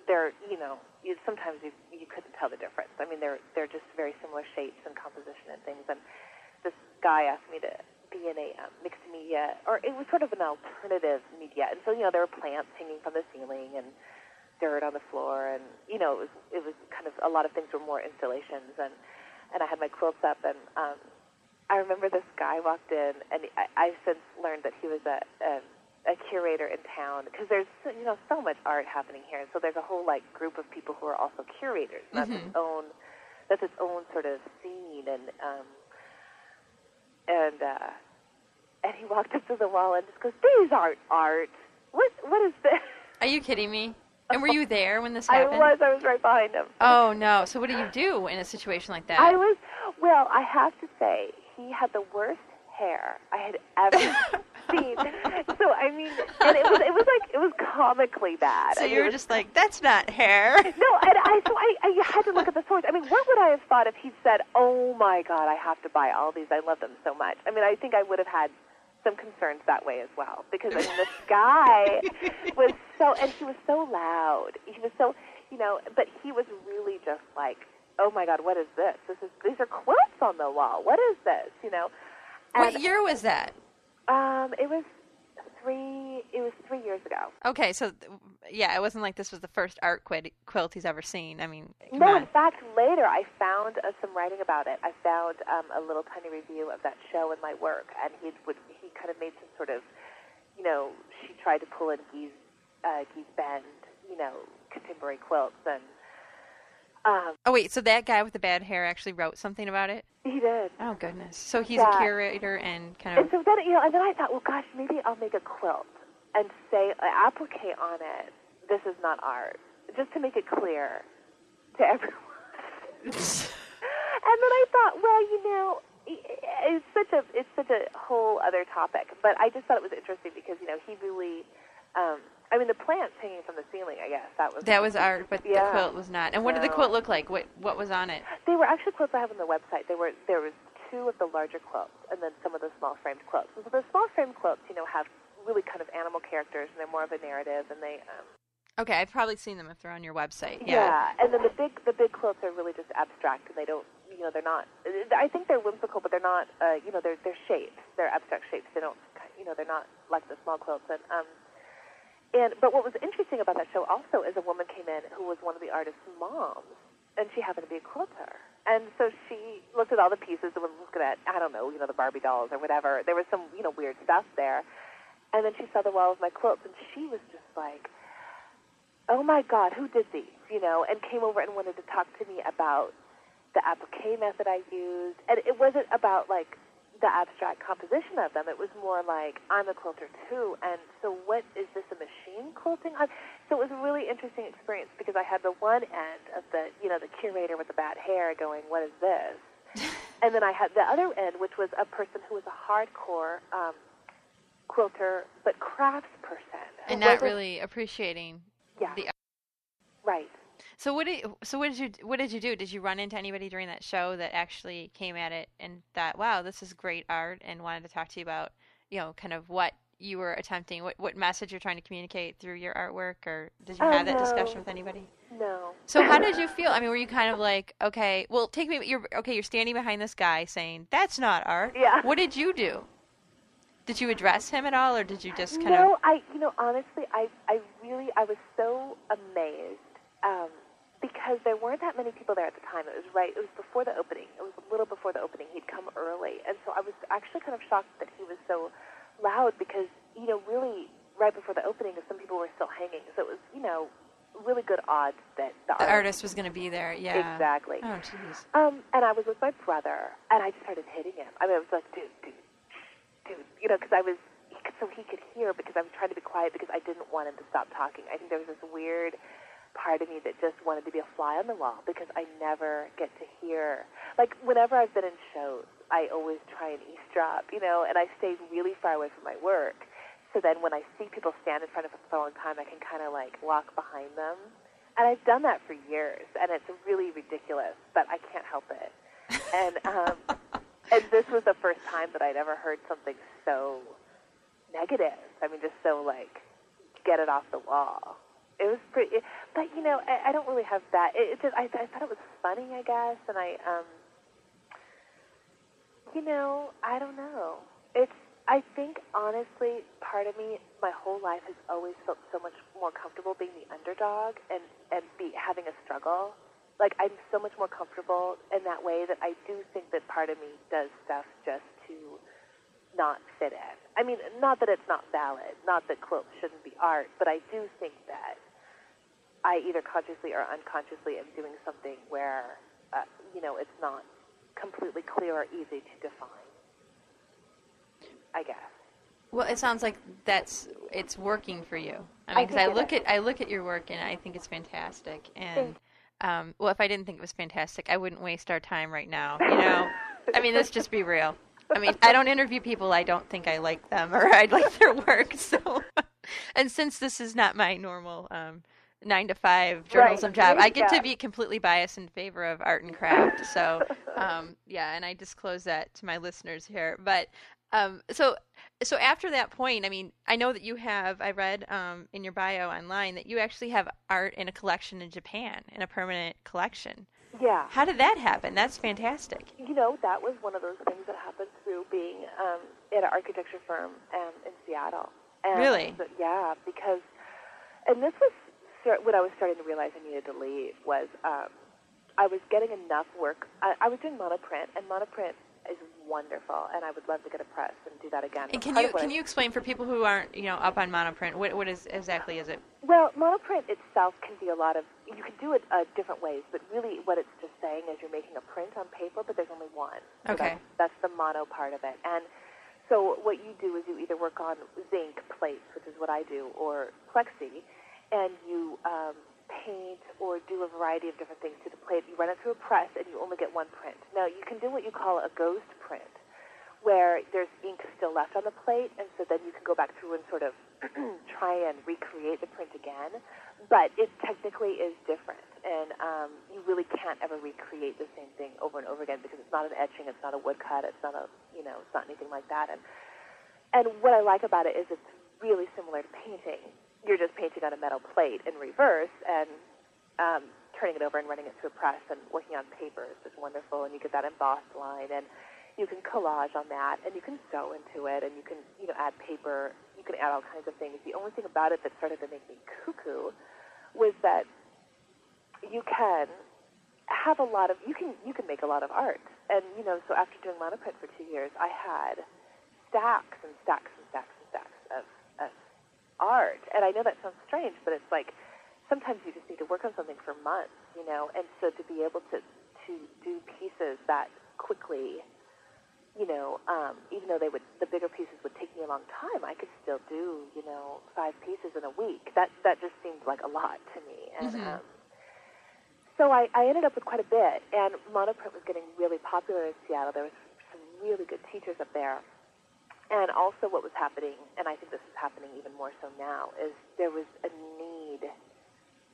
they're you know you, sometimes you you couldn't tell the difference. I mean they're they're just very similar shapes and composition and things. And this guy asked me to be in a um, mixed media, or it was sort of an alternative media. And so you know there were plants hanging from the ceiling and dirt on the floor, and you know it was it was kind of a lot of things were more installations and and I had my quilts up and um, I remember this guy walked in and I, I've since learned that he was a, a a curator in town because there's you know so much art happening here, and so there's a whole like group of people who are also curators. That's mm-hmm. its own that's its own sort of scene, and um, and uh, and he walked up to the wall and just goes, "These aren't art. What what is this?" Are you kidding me? And were you there when this [laughs] happened? I was. I was right behind him. Oh no! So what do you do in a situation like that? I was. Well, I have to say, he had the worst hair I had ever [laughs] seen. [laughs] So I mean, and it was it was like it was comically bad. So I you mean, were just like, "That's not hair." [laughs] No, and I so I, I had to look at the source. I mean, what would I have thought if he said, "Oh my God, I have to buy all these. I love them so much." I mean, I think I would have had some concerns that way as well because I mean, this [laughs] guy was so and he was so loud. He was so you know, but he was really just like, "Oh my God, what is this? This is these are quilts on the wall. What is this?" You know. What year was that? Um, it was three. It was three years ago. Okay, so th- yeah, it wasn't like this was the first art quid- quilt he's ever seen. I mean, no, on. in fact, later I found uh, some writing about it. I found um, a little tiny review of that show and my work, and he would he kind of made some sort of, you know, she tried to pull in Gee's uh, Gee's Bend, you know, contemporary quilts, and um, Oh wait, so that guy with the bad hair actually wrote something about it? he did. Oh goodness. So he's Yeah. a curator and kind of. And so then, you know, and then I thought, well, gosh, maybe I'll make a quilt and say, uh, applique on it, this is not art, just to make it clear to everyone. [laughs] and then I thought, well, you know, it's such a it's such a whole other topic. But I just thought it was interesting because you know he really, um, I mean, the plants hanging from the ceiling. I guess that was that was art, but the quilt was not. And what did the quilt look like? What what was on it? They were actually quilts I have on the website. They were there was two of the larger quilts and then some of the small framed quilts. And so the small framed quilts, you know, have really kind of animal characters and they're more of a narrative and they um Okay, I've probably seen them if they're on your website. Yeah. Yeah. and then the big the big quilts are really just abstract, and they don't you know they're not. I think they're whimsical, but they're not. Uh, you know, they're they're shapes. They're abstract shapes. They don't. You know, they're not like the small quilts. And um, and but what was interesting about that show also is a woman came in who was one of the artist's moms, and she happened to be a quilter. And so she looked at all the pieces and was looking at I don't know, you know, the Barbie dolls or whatever. There was some you know weird stuff there, and then she saw the wall of my quilts, and she was just like oh my God, who did these? You know, and came over and wanted to talk to me about the applique method I used. And it wasn't about like the abstract composition of them. It was more like I'm a quilter too, and so what is this a machine quilting? on? So it was a really interesting experience because I had the one end of the you know the curator with the bad hair going, what is this? [laughs] and then I had the other end, which was a person who was a hardcore um, quilter but crafts person, And not really appreciating yeah the right. So what did so what did you what did you do? Did you run into anybody during that show that actually came at it and thought, "Wow, this is great art," and wanted to talk to you about, you know, kind of what you were attempting, what what message you're trying to communicate through your artwork, or did you Oh, have that no. discussion with anybody? No. So how did you feel? I mean, were you kind of like, okay, well, take me. You're okay. You're standing behind this guy saying that's not art. Yeah. What did you do? Did you address him at all, or did you just kind no, of? I you know honestly, I I really I was so amazed um, because there weren't that many people there at the time. It was right. It was before the opening. It was a little before the opening. He'd come early, and so I was actually kind of shocked that he was so loud because you know really right before the opening, some people were still hanging. So it was you know really good odds that the, The artist was going to be there. Yeah. exactly. Oh, jeez. Um, and I was with my brother, and I just started hitting him. I mean, I was like, dude, dude, dude, you know, because I was, so he could hear because I was trying to be quiet because I didn't want him to stop talking. I think there was this weird part of me that just wanted to be a fly on the wall because I never get to hear. Like, whenever I've been in shows, I always try and eavesdrop, you know, and I stay really far away from my work. So then when I see people stand in front of us for a long time, I can kind of like walk behind them. And I've done that for years, and it's really ridiculous, but I can't help it. And um, [laughs] and this was the first time that I'd ever heard something so negative. I mean, just so like get it off the wall. It was pretty, but you know, I, I don't really have that. It, it just I, I thought it was funny, I guess, and I um, you know, I don't know. It's I think honestly, part of me, my whole life has always felt so much more comfortable being the underdog and and be having a struggle. Like I'm so much more comfortable in that way that I do think that part of me does stuff just to not fit in. I mean, not that it's not valid, not that quilts shouldn't be art, but I do think that I either consciously or unconsciously am doing something where, uh, you know, it's not completely clear or easy to define. I guess. Well, it sounds like that's it's working for you. I I mean, because think I, look is. at I look at your work and I think it's fantastic. And um, well, if I didn't think it was fantastic, I wouldn't waste our time right now. You know, [laughs] I mean, let's just be real. I mean, I don't interview people I don't think I like them or [laughs] I like their work. So, [laughs] and since this is not my normal um, nine to five journalism job, I get to be completely biased in favor of art and craft. So, [laughs] um, yeah, and I disclose that to my listeners here. But um, so, so after that point, I mean, I know that you have. I read um, in your bio online that you actually have art in a collection in Japan, in a permanent collection. Yeah. How did that happen? That's fantastic. You know, that was one of those things that happened through being um, at an architecture firm um, in Seattle. And Really? so- yeah, because, and this was start, what I was starting to realize I needed to leave was um, I was getting enough work. I, I was doing monoprint, and monoprint is wonderful, and I would love to get a press and do that again. And can you can you explain for people who aren't you know up on monoprint what what is exactly is it? Well, monoprint itself can be a lot of. You can do it uh, different ways, but really, what it's just saying is you're making a print on paper, but there's only one. So Okay. That's, that's the mono part of it, and so what you do is you either work on zinc plates, which is what I do, or plexi, and you um, paint or do a variety of different things to the plate. You run it through a press, and you only get one print. Now, you can do what you call a ghost print, where there's ink still left on the plate, and so then you can go back through and sort of [clears throat] try and recreate the print again. But it technically is different, and um, you really can't ever recreate the same thing over and over again because it's not an etching, it's not a woodcut, it's not a you know, it's not anything like that. And and what I like about it is it's really similar to painting. You're just painting on a metal plate in reverse and um, turning it over and running it through a press and working on paper is wonderful. And you get that embossed line and you can collage on that and you can sew into it and you can you know add paper. You can add all kinds of things. The only thing about it that started to make me cuckoo was that you can have a lot of you can you can make a lot of art and you know so after doing monoprint for two years i had stacks and stacks and stacks and stacks of, of art and i know that sounds strange but it's like sometimes you just need to work on something for months you know and so to be able to to do pieces that quickly you know um even though they would the bigger pieces would take me a long time i could still do you know five pieces in a week that that just seemed like a lot to me and Mhm. um so I, I ended up with quite a bit, and monoprint was getting really popular in Seattle. There was some really good teachers up there. And also what was happening, and I think this is happening even more so now, is there was a need,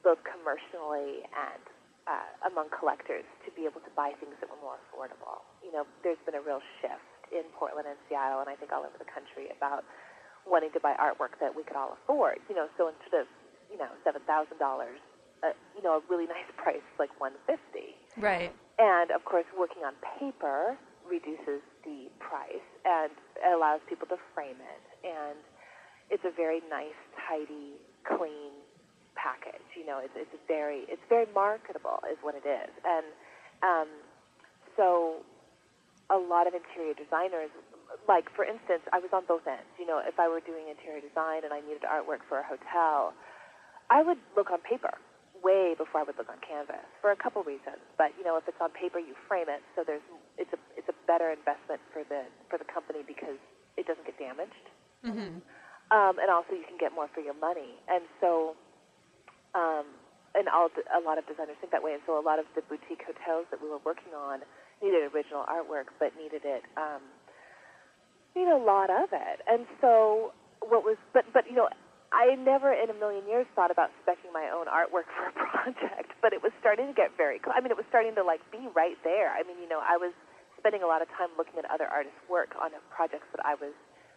both commercially and uh, among collectors, to be able to buy things that were more affordable. You know, there's been a real shift in Portland and Seattle, and I think all over the country, about wanting to buy artwork that we could all afford. You know, so instead of, you know, $7,000, uh, you know, a really [laughs] nice price like 150 Right. and of course, working on paper reduces the price and allows people to frame it. And it's a very nice, tidy, clean package. You know, it's it's very it's very marketable, is what it is. And um, so, a lot of interior designers, like for instance, I was on both ends. You know, if I were doing interior design and I needed artwork for a hotel, I would look on paper way before I would look on canvas for a couple reasons. But you know, if it's on paper, you frame it, so there's it's a better investment for the for the company because it doesn't get damaged, Mm-hmm. um, and also you can get more for your money. And so, um, and all the, a lot of designers think that way. And so, a lot of the boutique hotels that we were working on needed original artwork, but needed it. Um, needed a lot of it. And so, what was but but you know. I never in a million years thought about specing my own artwork [laughs] for a project, but it was starting to get very cl- I mean, it was starting to like be right there. I mean, you know, I was spending a lot of time looking at other artists' work on projects that I was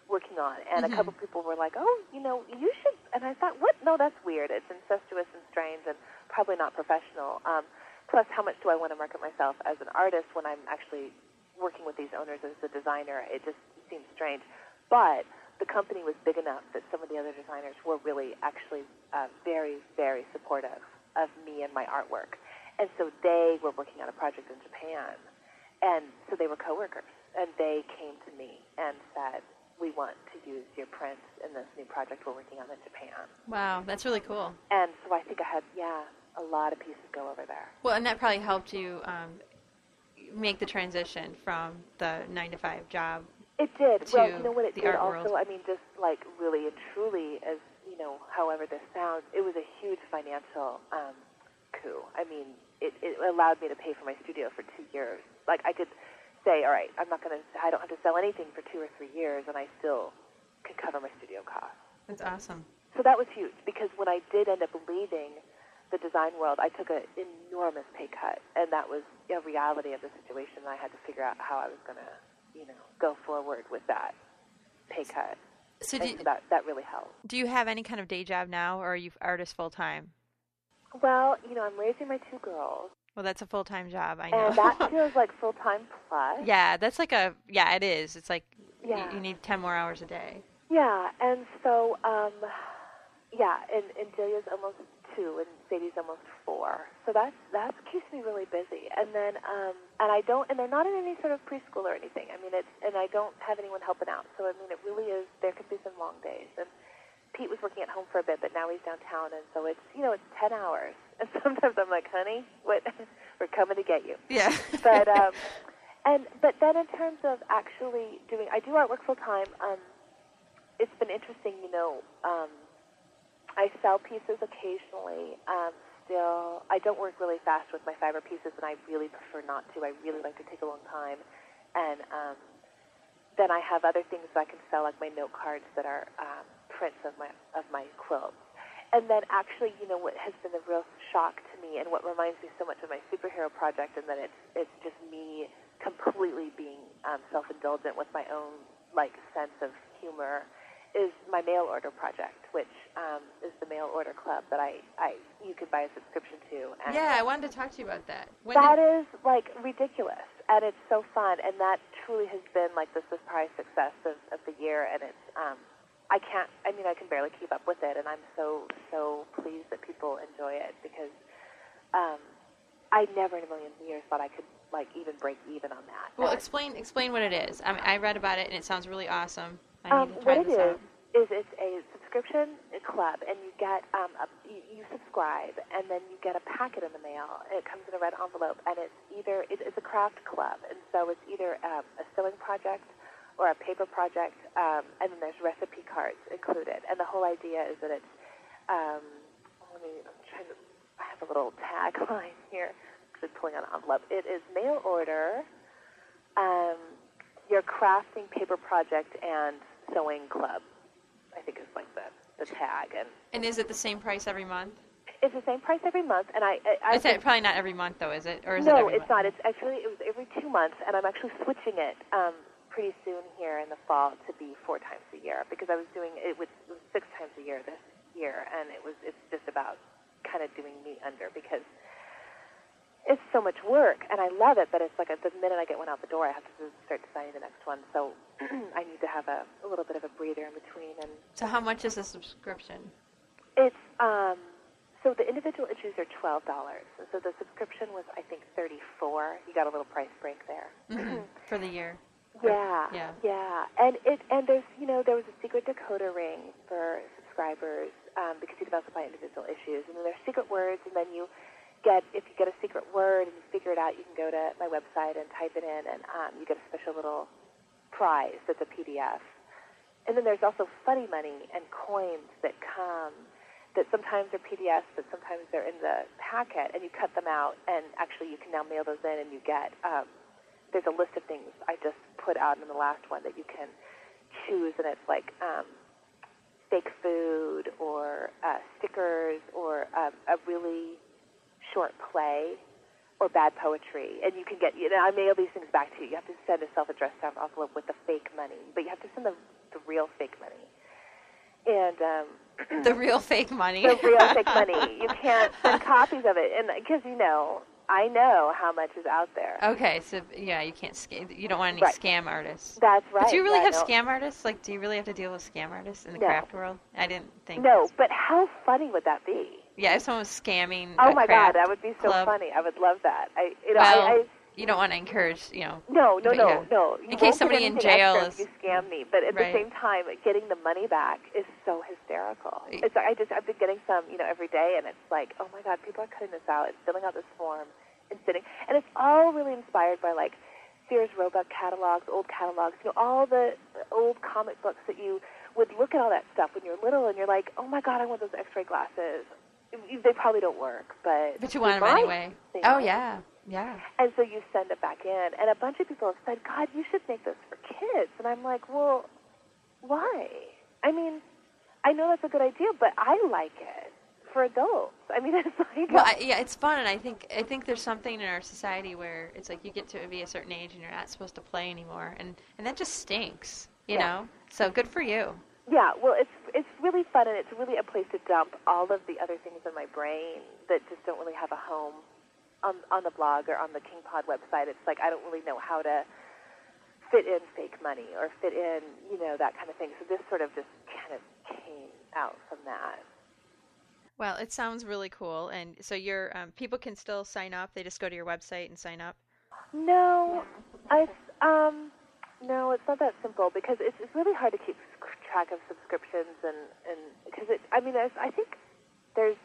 working on, and Mhm. a couple people were like, "Oh, you know, you should." And I thought, "What? No, that's weird. It's incestuous and strange, and probably not professional." Um, plus, how much do I want to market myself as an artist when I'm actually working with these owners as a designer? It just seems strange. But the company was big enough that some of the other designers were really actually uh, very, very supportive of me and my artwork. And so they were working on a project in Japan. And so they were coworkers. And they came to me and said, we want to use your prints in this new project we're working on in Japan. Wow, that's really cool. And so I think I had, yeah, a lot of pieces go over there. Well, and that probably helped you um, make the transition from the nine to five job. It did. well, you know what it did also? world. I mean, just like really and truly, as you know, however this sounds, it was a huge financial um, coup. I mean, it, it allowed me to pay for my studio for two years. Like I could say, all right, I'm not going to, I don't have to sell anything for two or three years, and I still could cover my studio costs. That's awesome. So that was huge because when I did end up leaving the design world, I took an enormous pay cut, and that was a reality of the situation. I had to figure out how I was going to, you know, go forward with that pay cut. So do, so that that really helped. do you have any kind of day job now, or are you artist full time? Well, you know, I'm raising my two girls, Well, that's a full time job. I know. and that [laughs] feels like full time plus. yeah, that's like a yeah. It is. It's like y- Yeah. you need ten more hours a day. Yeah, and so, um, yeah, and, and Delia's almost two, and Sadie's almost four. So that's that keeps me really busy. And then, um, and I don't, and they're not in any sort of preschool or anything. I mean, it's, and I don't have anyone helping out. So I mean, it really is. There could be some long days. And Pete was working at home for a bit, but now he's downtown, and so it's, you know, it's ten hours. [laughs] And sometimes I'm like, honey, what? [laughs] We're coming to get you Yeah. [laughs] but um, and but then in terms of actually doing, I do artwork full time. Um, it's been interesting, you know. Um, I sell pieces occasionally. Um, still, I don't work really fast with my fiber pieces, and I really prefer not to. I really like to take a long time, and um, then I have other things that I can sell, like my note cards that are um, prints of my of my quilts. And then actually, you know, what has been a real shock to me and what reminds me so much of my superhero project and that it's it's just me completely being um, self-indulgent with my own like sense of humor is my mail order project, which um, is the mail order club that I, I you could buy a subscription to. And yeah, I wanted to talk to you about that. When that did... is like ridiculous, and it's so fun, and that truly has been like the surprise success of, of the year, and it's um, I can't. I mean, I can barely keep up with it, and I'm so so pleased that people enjoy it because um, I never in a million years thought I could like even break even on that. Well, explain explain what it is. I mean, I read about it and it sounds really awesome. I um, what it is out. is it's a subscription club, and you get um, a, you, you subscribe, and then you get a packet in the mail. It comes in a red envelope, and it's either it, it's a craft club, and so it's either um, a sewing project or a paper project, um, and then there's recipe cards included. And the whole idea is that it's um, let me I'm trying to I have a little tagline [laughs] here because it's pulling on an envelope. It is mail order. Um, your crafting paper project and sewing club. I think is like the the tag and. And is it the same price every month? It's the same price every month, and I. I, I it's think, probably not every month though, is it? Or is no, it it's month? not. It's actually it was every two months, and I'm actually switching it um, pretty soon here in the fall to be four times a year because I was doing it was, six times a year this year, and it was it's just about kind of doing me under because it's so much work, and I love it. But it's like the minute I get one out the door, I have to start designing the next one. So [clears throat] I need to have a, a little bit of a breather in between. And so, how much is a subscription? It's um, so the individual issues are twelve dollars. So the subscription was, I think, thirty-four. You got a little price break there mm-hmm. [clears throat] for the year. Yeah, yeah, yeah, and it and there's you know there was a secret decoder ring for subscribers um, because you develop by individual issues, and then there's secret words, and then you get if you get a secret word and you figure it out, you can go to my website and type it in, and um, you get a special little prize that's a PDF. And then there's also funny money and coins that come that sometimes are PDFs, but sometimes they're in the packet, and you cut them out, and actually you can now mail those in, and you get um, there's a list of things I just put out in the last one that you can choose, and it's like um, fake food or uh, stickers or um, a really short play or bad poetry, and you can get. You know, I mail these things back to you. You have to send a self-addressed envelope with the fake money, but you have to send the the real fake money. And um, the real fake money. the real fake [laughs] money. You can't send copies of it, and because you know, I know how much is out there. Okay, so yeah, you can't scam. You don't want any right. scam artists. That's right. But do you really yeah, have scam artists? Like, do you really have to deal with scam artists in the no. craft world? I didn't think. No, but how funny would that be? Yeah, if someone was scamming. Oh my god, that would be so club. funny. I would love that. I, you know, well, I, I, you don't want to encourage, you know. No, no, no, yeah. no. You in case somebody in jail is. You scam me, but at right. the same time, getting the money back is so hysterical. It's like I just I've been getting some, you know, every day, and it's like, oh my god, people are cutting this out and filling out this form and sitting, and it's all really inspired by like Sears Roebuck catalogs, old catalogs, you know, all the old comic books that you would look at all that stuff when you're little, and you're like, oh my god, I want those X-ray glasses they probably don't work, but but you want them anyway. Oh yeah, yeah. And so you send it back in, and a bunch of people have said, "God, you should make this for kids." And I'm like, "Well, why? I mean, I know that's a good idea, but I like it for adults. I mean, [laughs] it's like well, I, yeah, it's fun, and I think I think there's something in our society where it's like you get to be a certain age and you're not supposed to play anymore, and and that just stinks, you Yeah. know. So good for you. Yeah, well, it's it's really fun, and it's really a place to dump all of the other things in my brain that just don't really have a home on on the blog or on the Kingpod website. It's like I don't really know how to fit in fake money or fit in, you know, that kind of thing. So this sort of just kind of came out from that. Well, it sounds really cool, and so your um, people can still sign up. They just go to your website and sign up. No, I um no, it's not that simple because it's it's really hard to keep track of subscriptions and and because it. I mean, I think there's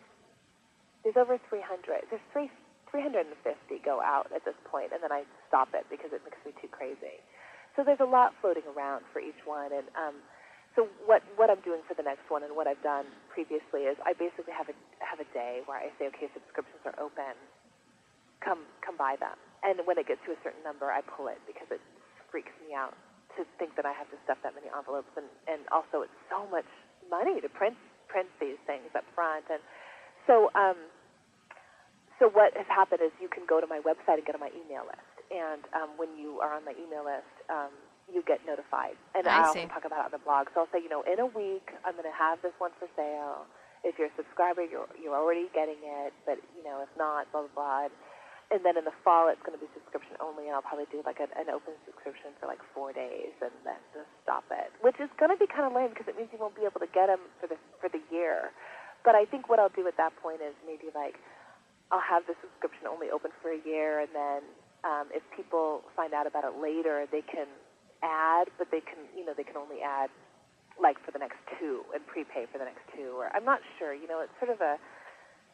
there's over 300. There's three 350 go out at this point, and then I stop it because it makes me too crazy. So there's a lot floating around for each one, and um, so what what I'm doing for the next one and what I've done previously is I basically have a have a day where I say, okay, subscriptions are open, come come buy them, and when it gets to a certain number, I pull it because it freaks me out to think that I have to stuff that many envelopes, and and also it's so much money to print print these things up front, and so um, so what has happened is you can go to my website and get on my email list, and um, when you are on my email list, um, you get notified. And I I also talk about it on the blog. So I'll say, you know, in a week, I'm going to have this one for sale. If you're a subscriber, you're, you're already getting it. But, you know, if not, blah, blah, blah. And then in the fall, it's going to be subscription only, and I'll probably do like an, an open subscription for like four days, and then just stop it. Which is going to be kind of lame because it means you won't be able to get them for the for the year. But I think what I'll do at that point is maybe like I'll have the subscription only open for a year, and then um, if people find out about it later, they can add, but they can you know they can only add like for the next two and prepay for the next two. Or I'm not sure. You know, it's sort of a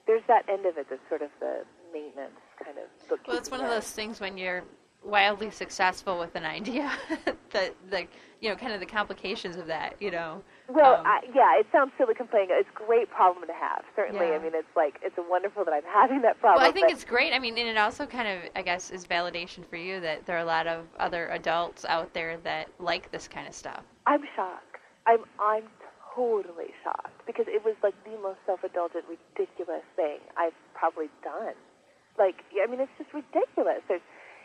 there's that end of it that's sort of the maintenance kind of. Well, it's one of those things when you're wildly successful with an idea [laughs] that the you know kind of the complications of that you know Well, um, I, yeah, it sounds silly complaining. It's a great problem to have. Certainly, Yeah. I mean, it's like it's wonderful that I'm [laughs] having that problem. well i think but it's great i mean and it also kind of i guess is validation for you that there are a lot of other adults out there that like this kind of stuff I'm shocked. I'm I'm totally shocked because it was like the most self-indulgent, ridiculous thing I've probably done. Like, I mean, it's just ridiculous. There's,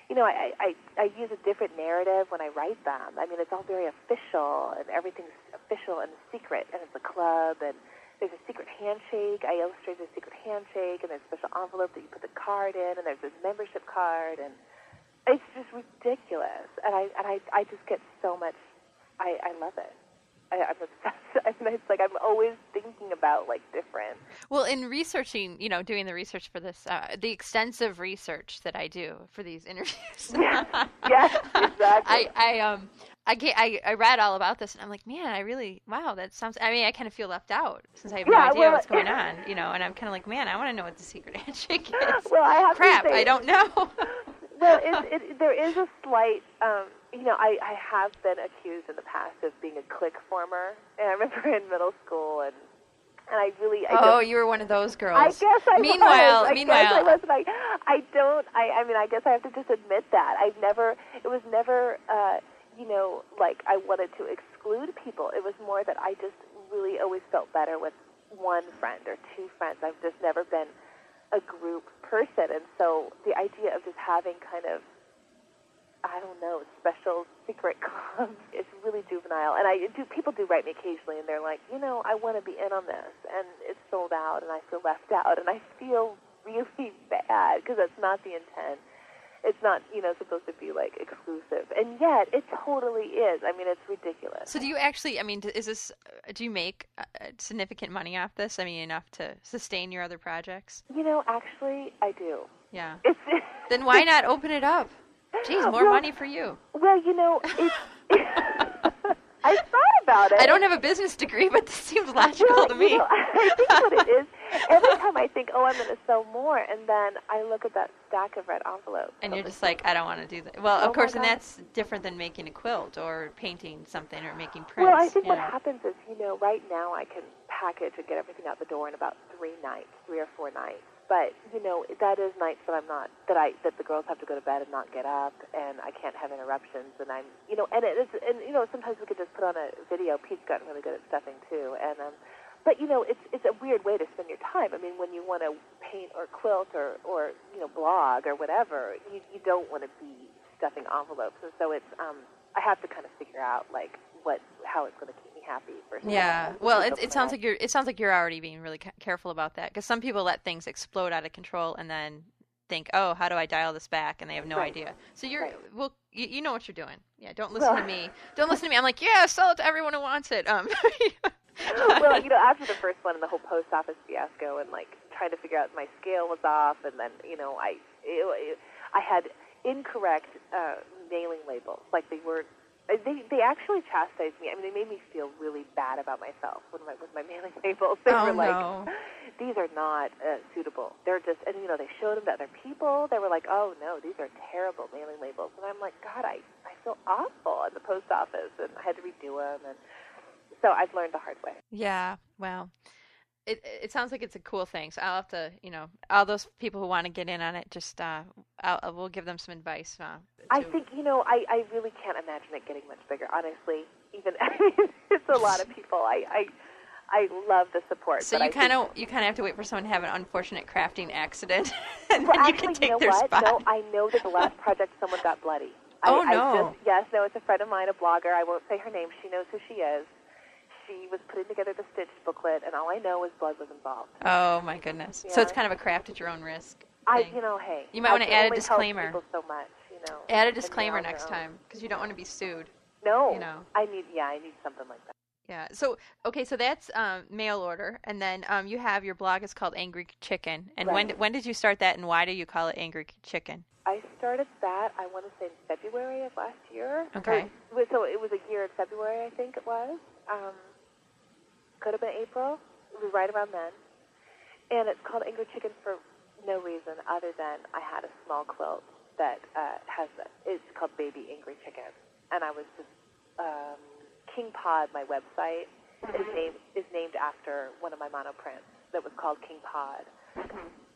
you know, I, I I use a different narrative when I write them. I mean, it's all very official and everything's official and secret, and it's a club and. There's a secret handshake. I illustrate a secret handshake, and there's a special envelope that you put the card in, and there's this membership card, and it's just ridiculous. And I and I I just get so much. I I love it. I, I'm obsessed. I mean, it's like I'm always thinking about like different. Well, in researching, you know, doing the research for this, uh, the extensive research that I do for these [laughs] interviews. [laughs] Yes, exactly. I, I um I, get, I I read all about this and I'm like, man, I really wow, that sounds. I mean, I kind of feel left out since I have Yeah, no idea well- what's going [laughs] on, you know. And I'm kind of like, man, I want to know what the secret handshake is. Well, I have to Crap, say- I don't know. well, it, it, there is a slight. Um, you know, I, I have been accused in the past of being a click former, and I remember [laughs] in middle school, and and I really. I oh, you were one of those girls. I guess I meanwhile, was. I meanwhile, guess I was. And I, I don't. I, I mean, I guess I have to just admit that I've never. It was never. Uh, you know, like I wanted to exclude people. It was more that I just really always felt better with one friend or two friends. I've just never been a group person, and so the idea of just having kind of I don't know, special secret [laughs] clubs. It's really juvenile, and I do. People do write me occasionally, and they're like, you know, I want to be in on this, and it's sold out, and I feel left out, and I feel really [laughs] bad because that's not the intent. It's not, you know, supposed to be like exclusive, and yet it totally is. I mean, it's ridiculous. So do you actually? I mean, is this? uh, Do you make uh, uh, significant money off this? I mean, enough to sustain your other projects? You know, actually, I do. Yeah. It's Then why not open it up? Jeez, more Well, money for you. Well, you know, it's. [laughs] [laughs] I thought about it. I don't have a business degree, but this seems logical well, to me. You know, I think what it is, [laughs] every time I think, oh, I'm going to sell more, and then I look at that stack of red envelopes. and you're just like, I don't want to do that. Well, Oh of course, and that's different than making a quilt or painting something or making prints. Well, I think what know. happens is, you know, right now I can package and get everything out the door in about three nights, three or four nights. But you know, that is nights that I'm not that I that the girls have to go to bed and not get up, and I can't have interruptions, and I'm you know, and it is, and you know, sometimes we could just put on a video. Pete's gotten really good at stuffing too, and um, but you know, it's it's a weird way to spend your time. I mean, when you want to paint or quilt or or you know blog or whatever, you you don't want to be stuffing envelopes, and so it's um, I have to kind of figure out like what how it's going to keep me happy. Versus Yeah. Well, it, it sounds like you're. It sounds like you're already being really ca- careful about that because some people let things explode out of control and then think, "Oh, how do I dial this back?" and they have no Right. idea. So you're. Right. Well, you, you know what you're doing. Yeah. Don't listen Well- to me. Don't listen to me. I'm like, yeah, sell it to everyone who wants it. Um. [laughs] [laughs] well, you know, after the first one and the whole post office fiasco, and like trying to figure out my scale was off, and then you know, I it, it, I had incorrect uh, mailing labels. Like they were, uh, they they actually chastised me. I mean, they made me feel really bad about myself with my with my mailing [laughs] labels. They Oh, were like, no. [laughs] these are not uh, suitable. They're just, and you know, they showed them to other people. They were like, oh no, these are terrible mailing labels. And I'm like, God, I I feel awful at the post office, and I had to redo them, and so I've learned the hard way. Yeah, well, it it sounds like it's a cool thing. So I'll have to, you know, all those people who want to get in on it, just uh, I'll, I will give them some advice. Uh, I think you know I, I really can't imagine it getting much bigger. Honestly, even [laughs] I mean, it's a lot of people. I I, I love the support. So you kind think, of you kind of have to wait for someone to have an unfortunate crafting accident, [laughs] and well, then you can take you know their what? spot. No, I know that the last project someone got bloody. [laughs] Oh I, no. I just, yes, no, it's a friend of mine, a blogger. I won't say her name. She knows who she is. She was putting together the Stitch booklet, and all I know is blood was involved. Oh my goodness. So it's kind of a craft at your own risk. I, you know, hey, You might I wanna add a disclaimer. people so much, you know. Add a disclaimer next time because you don't want to be sued. No, you know. I need, yeah, I need something like that. Yeah. So okay, so that's um, mail order, and then um, you have your blog is called Angry Chicken. And when when did you start that, and why do you call it Angry Chicken? I started that, I want to say in February of last year. Okay. Or- so it was a year in February, I think it was. Um, could have been April. It was right around then. And it's called Angry Chicken for no reason other than I had a small quilt that uh, has, it's called Baby Angry Chicken. And I was just, um, Kingpod, my website, is, named, is named after one of my monoprints that was called Kingpod.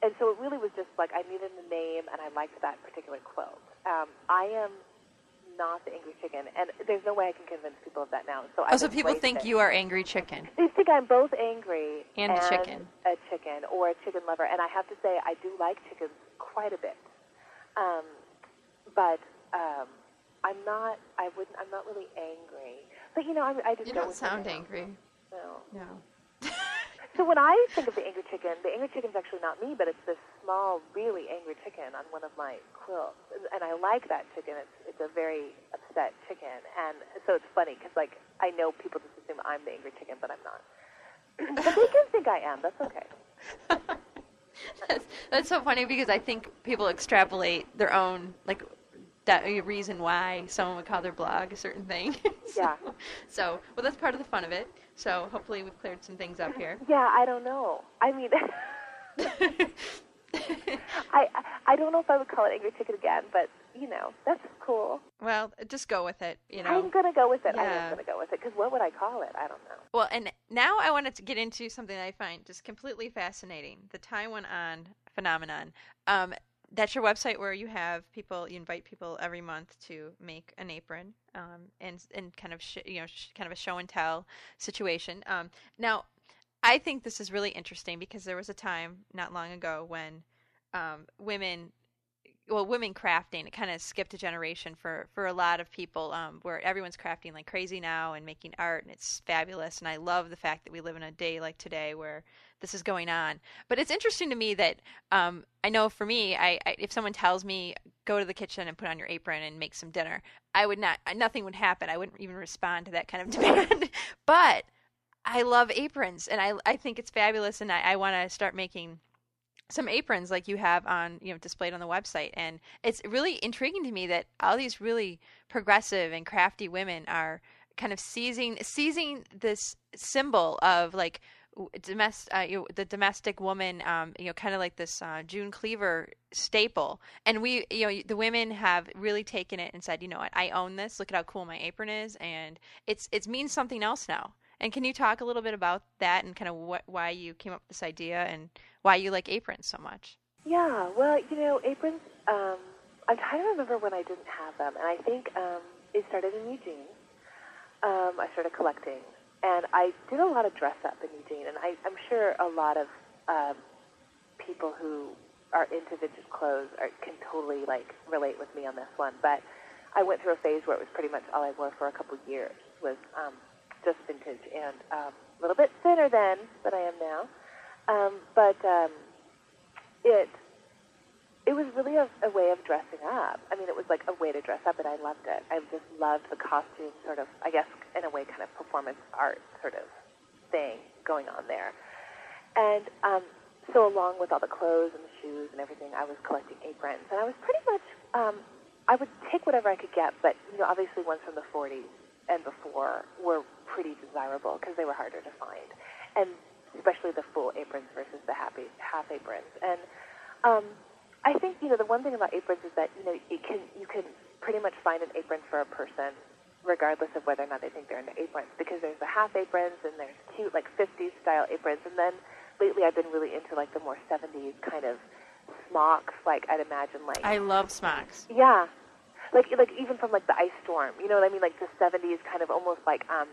And so it really was just like I needed a name, and I liked that particular quilt. Um, I am not the angry chicken, and there's no way I can convince people of that now. So Oh, I've so people think it. you are Angry Chicken. They think I'm both angry And a chicken. a chicken, or a chicken lover. And I have to say, I do like chickens quite a bit. Um, but um, I'm not. I wouldn't. I'm not really angry. But you know, I, I just You don't sound angry. No. No. So when I think of the angry chicken, the angry chicken's actually not me, but it's this small, really angry chicken on one of my quilts, and, I like that chicken. It's it's a very upset chicken, and so it's funny because like I know people just assume I'm the angry chicken, but I'm not. [clears throat] but they can think I am. That's okay. [laughs] that's, that's so funny because I think people extrapolate their own like that a reason why someone would call their blog a certain thing. [laughs] so, Yeah. So, well, that's part of the fun of it. So hopefully we've cleared some things up here. Yeah, I don't know. I mean, [laughs] [laughs] I I don't know if I would call it angry chicken again, but you know that's cool. well, just go with it. You know. I'm gonna go with it. Yeah. am gonna go with it because what would I call it? I don't know. Well, and now I wanted to get into something that I find just completely fascinating: the Tie One On phenomenon. Um, that's your website where you have people, you invite people every month to make an apron, um, and and kind of sh- you know sh- kind of a show and tell situation. Um, now, I think this is really interesting because there was a time not long ago when um, women well women crafting it kind of skipped a generation for for a lot of people um, where everyone's crafting like crazy now and making art and it's fabulous and i love the fact that we live in a day like today where this is going on. But it's interesting to me that um, i know for me I, I if someone tells me go to the kitchen and put on your apron and make some dinner i would not nothing would happen. I wouldn't even respond to that kind of [laughs] demand. But i love aprons and i, I think it's fabulous and i, I want to start making some aprons like you have on you know displayed on the website. And it's really intriguing to me that all these really progressive and crafty women are kind of seizing seizing this symbol of like domestic uh, you know, the domestic woman um, you know kind of like this uh, June Cleaver staple and we you know the women have really taken it and said you know what I own this look at how cool my apron is and it's it means something else now and can you talk a little bit about that and kind of what why you came up with this idea and why you like aprons so much. Yeah, well, you know, aprons. Um, I'm trying to remember when I didn't have them, and I think um, it started in Eugene. Um, I started collecting, and I did a lot of dress up in Eugene, and I, I'm sure a lot of um, people who are into vintage clothes are, can totally like relate with me on this one. But I went through a phase where it was pretty much all I wore for a couple years was um, just vintage, and um, a little bit thinner then than I am now. Um, but um, it it was really a, a way of dressing up. I mean, it was like a way to dress up, and I loved it. I just loved the costume, sort of, I guess, in a way, kind of performance art sort of thing going on there. And um, so, along with all the clothes and the shoes and everything, I was collecting aprons, and I was pretty much, um, I would take whatever I could get, but you know, obviously, ones from the 40s and before were pretty desirable because they were harder to find, and especially the full aprons versus the half half aprons, and um, I think you know the one thing about aprons is that you know you can you can pretty much find an apron for a person regardless of whether or not they think they're into aprons because there's the half aprons and there's cute like 50s style aprons and then lately I've been really into like the more 70s kind of smocks like I'd imagine like I love smocks. yeah like like even from like the ice storm you know what I mean like the 70s kind of almost like um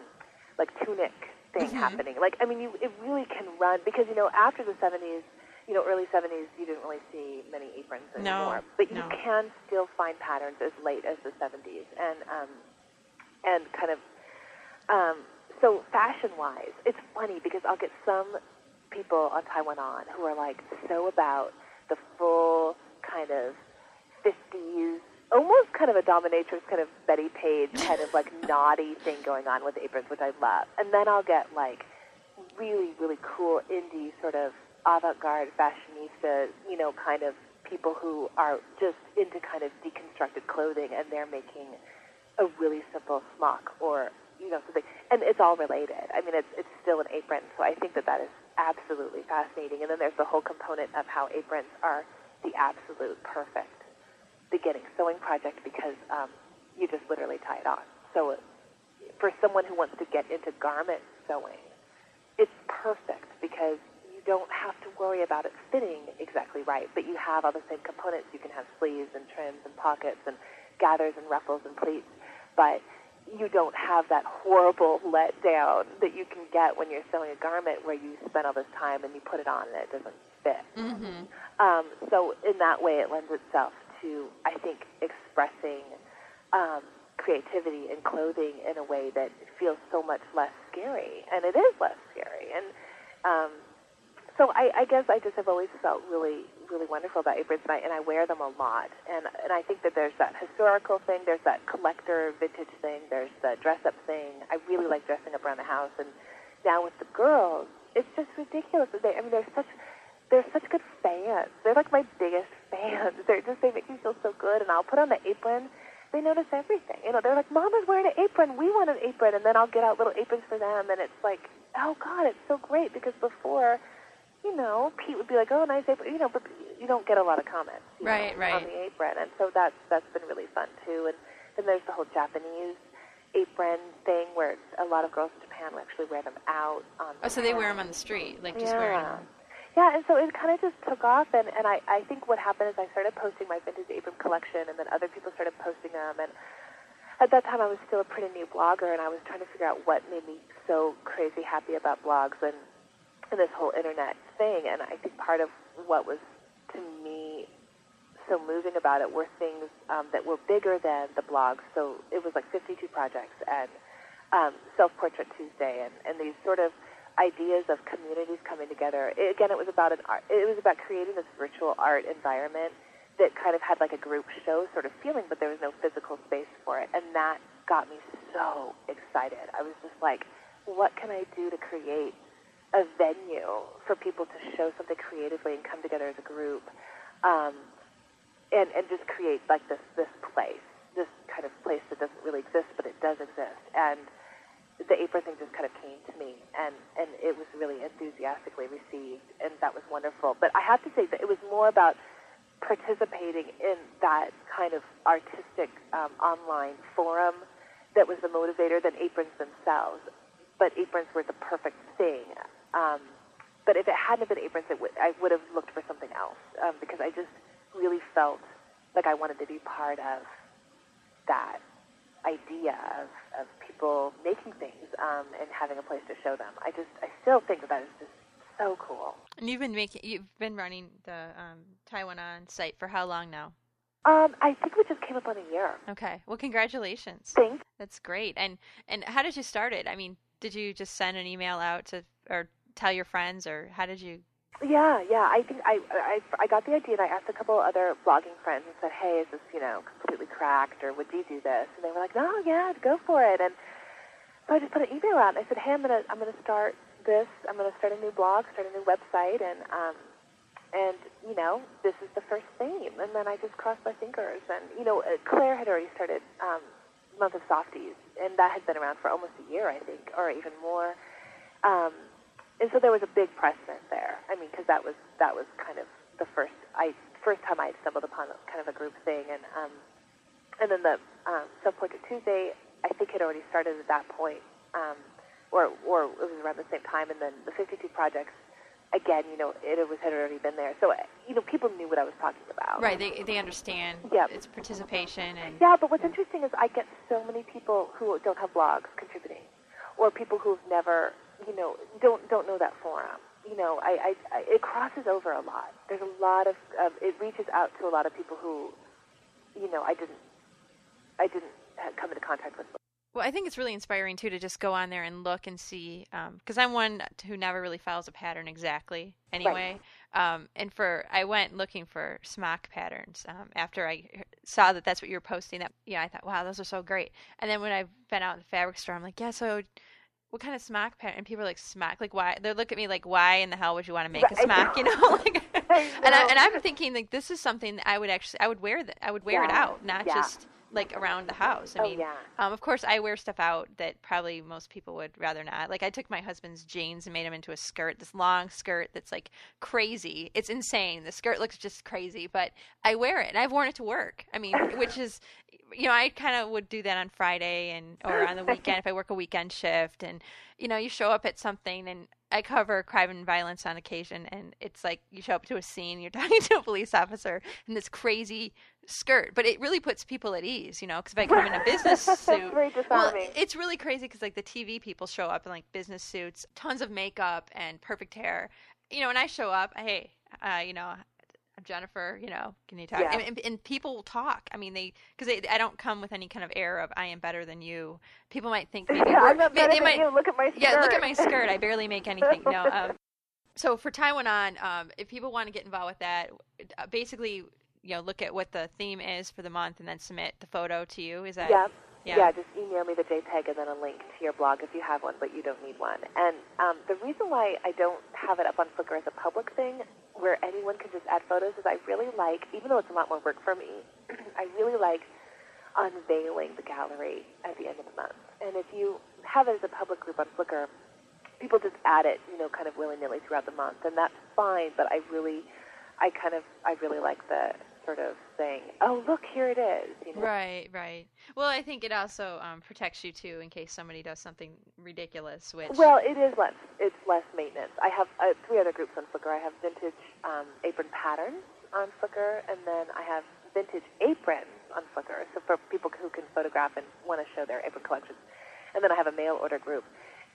like tunic thing Mhm. happening like I mean you it really can run because you know after the 70s you know, early 70s, you didn't really see many aprons anymore. No, but you no. can still find patterns as late as the 70s. And, um, and kind of, um, so fashion-wise, it's funny because I'll get some people on Tie One On who are like so about the full kind of 50s, almost kind of a dominatrix, kind of Bettie Page [laughs] kind of like naughty thing going on with aprons, which I love. And then I'll get like really, really cool indie sort of avant-garde fashionista, you know, kind of people who are just into kind of deconstructed clothing and they're making a really simple smock or you know something. And it's all related. I mean it's it's still an apron so i think that that is absolutely fascinating. And then there's the whole component of how aprons are the absolute perfect beginning sewing project because um, you just literally tie it on. So for someone who wants to get into garment sewing it's perfect because don't have to worry about it fitting exactly right, but you have all the same components. You can have sleeves and trims and pockets and gathers and ruffles and pleats, but you don't have that horrible [laughs] letdown that you can get when you're sewing a garment where you spend all this time and you put it on and it doesn't fit. Mm-hmm. Um, so in that way, it lends itself to, I think, expressing um, creativity in clothing in a way that feels so much less scary, and it is less scary. And um, so I, I guess I just have always felt really, really wonderful about aprons, and I, and I wear them a lot. And and I think that there's that historical thing, there's that collector vintage thing, there's the dress up thing. I really like dressing up around the house, and now with the girls, it's just ridiculous. They, I mean, they're such they're such good fans. They're like my biggest [laughs] fans. They're just they make me feel so good, and I'll put on the apron. They notice everything. You know, they're like, "Mama's wearing an apron. We want an apron," and then I'll get out little aprons for them, and it's like, "Oh God, it's so great!" Because before, you know, Pete would be like, "Oh, nice apron," you know, but you don't get a lot of comments, Right, know, right. on the apron, and so that's that's been really fun too. And then there's the whole Japanese apron thing where it's, a lot of girls in Japan will actually wear them out on. Oh, so they wear them on the street, like just wearing Yeah. them. Yeah, and so it kind of just took off, and, and I, I think what happened is I started posting my vintage apron collection, and then other people started posting them, and at that time I was still a pretty new blogger, and I was trying to figure out what made me so crazy happy about blogs and this whole internet thing, and I think part of what was, to me, so moving about it were things um, that were bigger than the blog, so it was like 52 projects, and um, Self-Portrait Tuesday, and, and these sort of ideas of communities coming together. It, again, it was about an art. It was about creating this virtual art environment that kind of had like a group show sort of feeling, but there was no physical space for it, and that got me so excited. I was just like, what can I do to create a venue for people to show something creatively and come together as a group, um, and and just create like this this place, this kind of place that doesn't really exist, but it does exist, and the apron thing just kind of came to me and and it was really enthusiastically received and that was wonderful. But i have to say that it was more about participating in that kind of artistic um, online forum that was the motivator than aprons themselves. But aprons were the perfect thing um, but if it hadn't been aprons it would, i would have looked for something else um, because i just really felt like i wanted to be part of that idea of, of people making things um, and having a place to show them. I just, I still think that that is just so cool. And you've been making, you've been running the um, Tie One On site for how long now? Um, I think we just came up on a year. Okay. Well, congratulations. Thanks. That's great. And and how did you start it? I mean, did you just send an email out to or tell your friends, or how did you? Yeah, yeah. I think I, I, I got the idea, and I asked a couple other blogging friends and said, "Hey, is this you know completely cracked, or would you do this?" And they were like, "No, yeah, go for it." And so I just put an email out, and I said, "Hey, I'm gonna I'm gonna start this. I'm gonna start a new blog, start a new website, and um, and you know this is the first theme." And then I just crossed my fingers, and you know uh, Claire had already started um, Month of Softies, and that had been around for almost a year, I think, or even more. Um, and so there was a big precedent there. I mean, because that was that was kind of the first I first time I had stumbled upon kind of a group thing, and um, and then the um, Self Portrait Tuesday I think had already started at that point, um, or or it was around the same time, and then the 52 projects. Again, you know, it was had already been there, so you know, people knew what I was talking about. Right. They they understand. Yep. It's participation and. Yeah, but what's interesting is I get so many people who don't have blogs contributing, or people who've never, you know, don't don't know that forum. you know, I, I, I it crosses over a lot. There's a lot of, um, it reaches out to a lot of people who, you know, I didn't, I didn't come into contact with. Well, I think it's really inspiring too to just go on there and look and see, because um, I'm one who never really follows a pattern exactly anyway. Right. Um, and for I went looking for smock patterns um, after I saw that that's what you were posting. That yeah, I thought, wow, those are so great. And then when I've been out in the fabric store, I'm like, yeah, so what kind of smack pattern? And people are like, smack? Like, why? They look at me like, why in the hell would you want to make right. a smack? You know, [laughs] like. [laughs] and I, and I'm thinking like, this is something that I would actually, I would wear that, I would wear yeah. it out, not yeah. just like around the house. I oh, mean, yeah. um, of course, I wear stuff out that probably most people would rather not. Like, I took my husband's jeans and made them into a skirt, this long skirt that's like crazy. It's insane. The skirt looks just crazy, but I wear it and I've worn it to work. I mean, [laughs] which is, you know, I kind of would do that on Friday and or on the [laughs] weekend if I work a weekend shift, and you know, you show up at something and I cover crime and violence on occasion, and it's like you show up to a scene, you're [laughs] talking to a police officer in this crazy skirt, but it really puts people at ease, you know. Because if I come in a business [laughs] suit, well, it's really crazy because like the TV people show up in like business suits, tons of makeup and perfect hair, you know. And I show up, hey, uh, you know, Jennifer, you know, can you talk? Yeah. And, and, people talk. I mean, they because I don't come with any kind of air of I am better than you. People might think maybe yeah, [laughs] I'm not better than might, you. Look at my skirt. Yeah, look at my skirt. I barely make anything. No. [laughs] Um, so for Tie One On, um, if people want to get involved with that, uh, basically you know look at what the theme is for the month and then submit the photo to you. Is that? Yeah. Yeah. yeah, just email me the JPEG and then a link to your blog if you have one, but you don't need one. And um, the reason why I don't have it up on Flickr as a public thing, where anyone can just add photos, is I really like, even though it's a lot more work for me, [clears throat] I really like unveiling the gallery at the end of the month. And if you have it as a public group on Flickr, people just add it, you know, kind of willy nilly throughout the month, and that's fine. But I really, I kind of, I really like the sort of saying, "Oh, look, here it is." You know? Right, right. Well, I think it also um, protects you too in case somebody does something ridiculous. Which well, it is less. It's less maintenance. I have uh, three other groups on Flickr. I have vintage um, apron patterns on Flickr, and then I have vintage aprons on Flickr. So for people who can photograph and want to show their apron collections, and then I have a mail order group.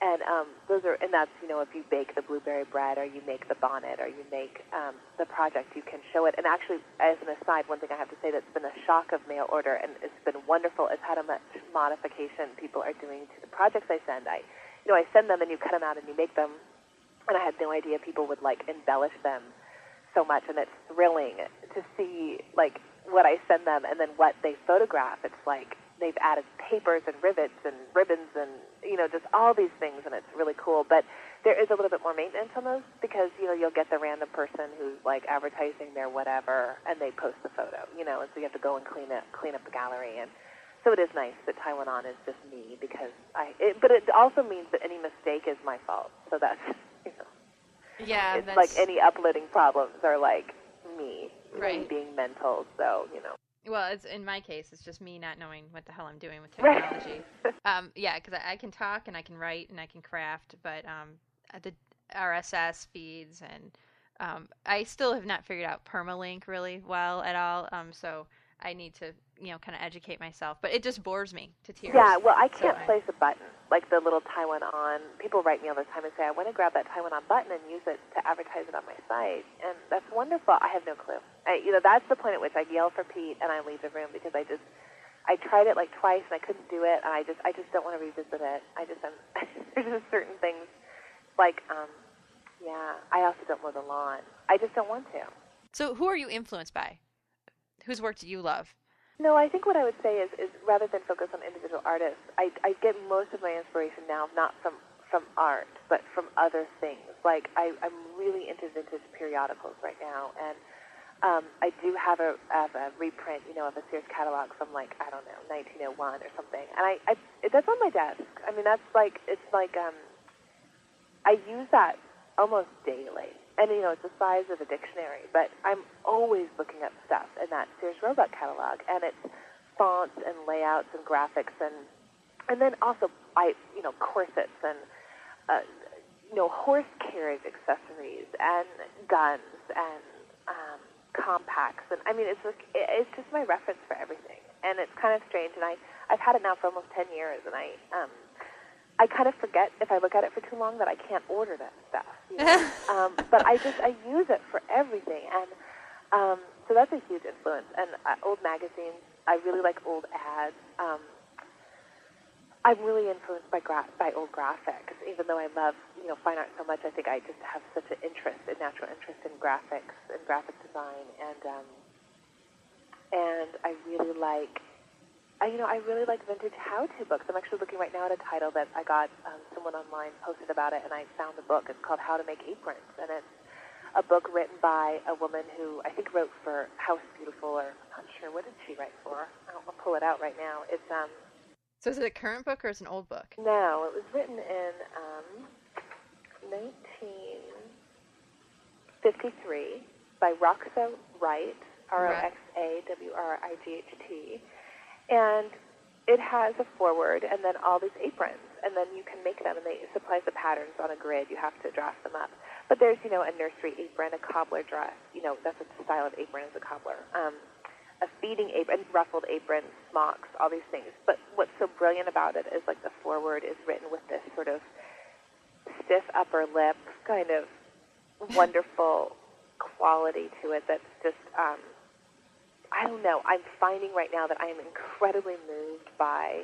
And um, those are, and that's, you know, if you bake the blueberry bread or you make the bonnet or you make um, the project, you can show it. And actually, as an aside, one thing I have to say that's been a shock of mail order and it's been wonderful is how much modification people are doing to the projects I send. I, you know, I send them and you cut them out and you make them, and I had no idea people would like embellish them so much, and it's thrilling to see like what I send them and then what they photograph. It's like they've added papers and rivets and ribbons and you know just all these things and it's really cool. But there is a little bit more maintenance on those because you know you'll get the random person who's like advertising their whatever and they post the photo you know and so you have to go and clean it clean up the gallery. And so it is nice that Tie One On is just me because I it, but it also means that any mistake is my fault. So that's [laughs] you know yeah it's like any uploading problems are like me right. me being mental. So you know well, it's in my case, it's just me not knowing what the hell I'm doing with technology. [laughs] um, yeah, because I, I, can talk and I can write and I can craft, but um, the RSS feeds and um, I still have not figured out permalink really well at all. Um, so I need to, you know, kind of educate myself. But it just bores me to tears. Yeah, well, I can't so place I, a button like the little Tie One On. People write me all the time and say, "I want to grab that Tie One On button and use it to advertise it on my site," and that's wonderful. I have no clue. I, you know, that's the point at which I yell for Pete and I leave the room because I just. I tried it like twice and I couldn't do it, and I just I just don't want to revisit it. I just am [laughs] there's just certain things like um yeah, I also don't mow the lawn. I just don't want to. So who are you influenced by? Whose work do you love? No, I think what I would say is, is rather than focus on individual artists, I, I get most of my inspiration now not from from art, but from other things. Like I, I'm really into vintage periodicals right now, and um, I do have a, have a reprint, you know, of a Sears catalog from like I don't know, 1901 or something, and I, I that's on my desk. I mean, that's like it's like um, I use that almost daily and you know it's the size of a dictionary. But I'm always looking up stuff in that Sears Roebuck catalog, and it's fonts and layouts and graphics, and and then also I you know corsets and uh, you know horse carriage accessories and guns and um, compacts, and I mean it's like, it's just my reference for everything, and it's kind of strange, and I I've had it now for almost ten years, and I um, I kind of forget if I look at it for too long that I can't order that stuff. You know? [laughs] um, but I just I use it for everything, and um, so that's a huge influence. And uh, old magazines, I really like old ads. Um, I'm really influenced by gra- by old graphics, even though I love you know fine art so much. I think I just have such an interest, a natural interest in graphics and graphic design, and um, and I really like I, you know, I really like vintage how-to books. I'm actually looking right now at a title that I got um, someone online posted about it, and I found the book. It's called How to Make Aprons, and it's a book written by a woman who I think wrote for House Beautiful, or I'm not sure what did she write for. I'll, I'll pull it out right now. It's um. So is it a current book or is it an old book? No, it was written in um, 1953 by Roxa Wright, R-O-X-A-W-R-I-G-H-T and it has a forward and then all these aprons, and then you can make them, and they supplies the patterns on a grid. You have to draft them up. But there's, you know, a nursery apron, a cobbler dress. You know, that's the style of apron is a cobbler. Um, a feeding apron, ruffled apron, smocks, all these things. But what's so brilliant about it is like the forward is written with this sort of stiff upper lip, kind of wonderful quality to it that's just um, I don't know. I'm finding right now that I am incredibly moved by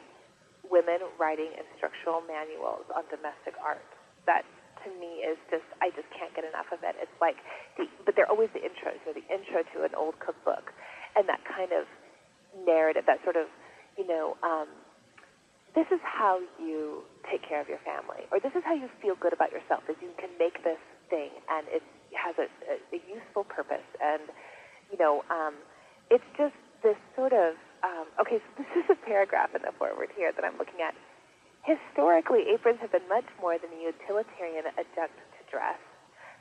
women writing instructional manuals on domestic art. That to me is just I just can't get enough of it. It's like the but they're always the intros, or the intro to an old cookbook, and that kind of narrative, that sort of you know. Um, this is how you take care of your family, or this is how you feel good about yourself, is you can make this thing and it has a, a, a useful purpose. And, you know, um, it's just this sort of um, okay. So this is a paragraph in the forward here that I'm looking at. Historically, aprons have been much more than a utilitarian adjunct to dress.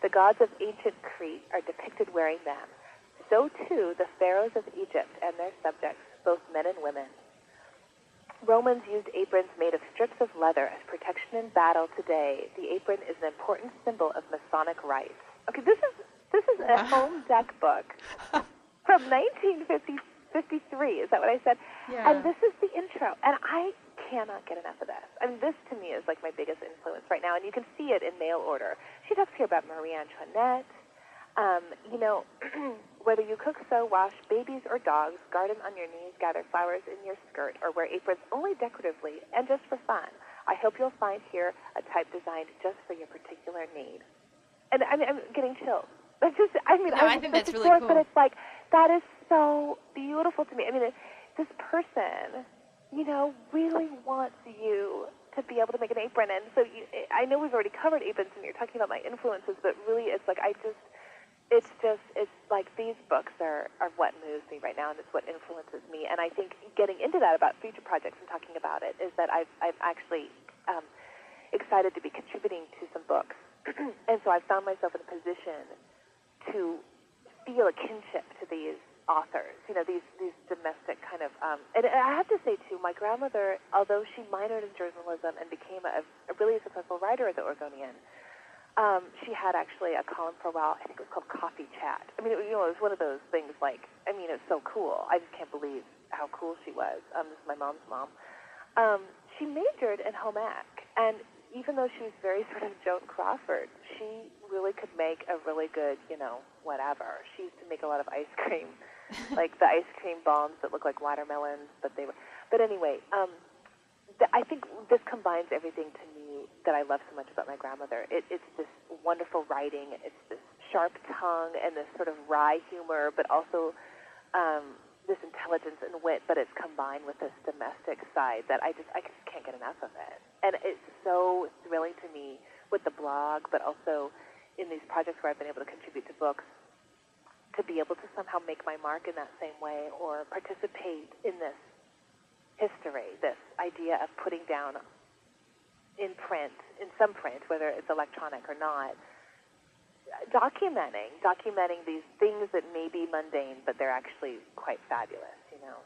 The gods of ancient Crete are depicted wearing them. So too the pharaohs of Egypt and their subjects, both men and women. Romans used aprons made of strips of leather as protection in battle. Today, the apron is an important symbol of Masonic rites. Okay, this is this is a home deck book [laughs] from 1953. Is that what I said? Yeah. And this is the intro, and I cannot get enough of this. I mean, this to me is like my biggest influence right now, and you can see it in mail order. She talks here about Marie Antoinette. Um, you know, [clears throat] whether you cook, sew, wash babies or dogs, garden on your knees, gather flowers in your skirt, or wear aprons only decoratively and just for fun, I hope you'll find here a type designed just for your particular need. And I mean, I'm getting chills. That's just, I mean, No, I, I think that's really short, cool. But it's like, that is so beautiful to me. I mean, it, this person, you know, really wants you to be able to make an apron. And so you, I know we've already covered aprons and you're talking about my influences, but really it's like I just, it's just, it's like these books are, are what moves me right now and it's what influences me. And I think getting into that about future projects and talking about it is that I've, I've actually um, excited to be contributing to some books. [clears throat] and so I've found myself in a position to feel a kinship to these authors, you know, these these domestic kind of. Um, and I have to say too, my grandmother, although she minored in journalism and became a, a really successful writer at the Oregonian, um, she had actually a column for a while. I think it was called Coffee Chat. I mean, it, you know, it was one of those things like, I mean, it's so cool. I just can't believe how cool she was. Um, this is my mom's mom. Um, she majored in home ec, and even though she was very sort of Joan Crawford, she really could make a really good, you know, whatever. She used to make a lot of ice cream, [laughs] like the ice cream bombs that look like watermelons, but they were. But anyway, um, th- I think this combines everything to me that I love so much about my grandmother. It, it's this wonderful writing, it's this sharp tongue, and this sort of wry humor, but also um, this intelligence and wit, but it's combined with this domestic side that I just I just can't get enough of it. And it's so thrilling to me with the blog, but also in these projects where I've been able to contribute to books, to be able to somehow make my mark in that same way or participate in this history, this idea of putting down in print, in some print, whether it's electronic or not, documenting, documenting these things that may be mundane, but they're actually quite fabulous, you know.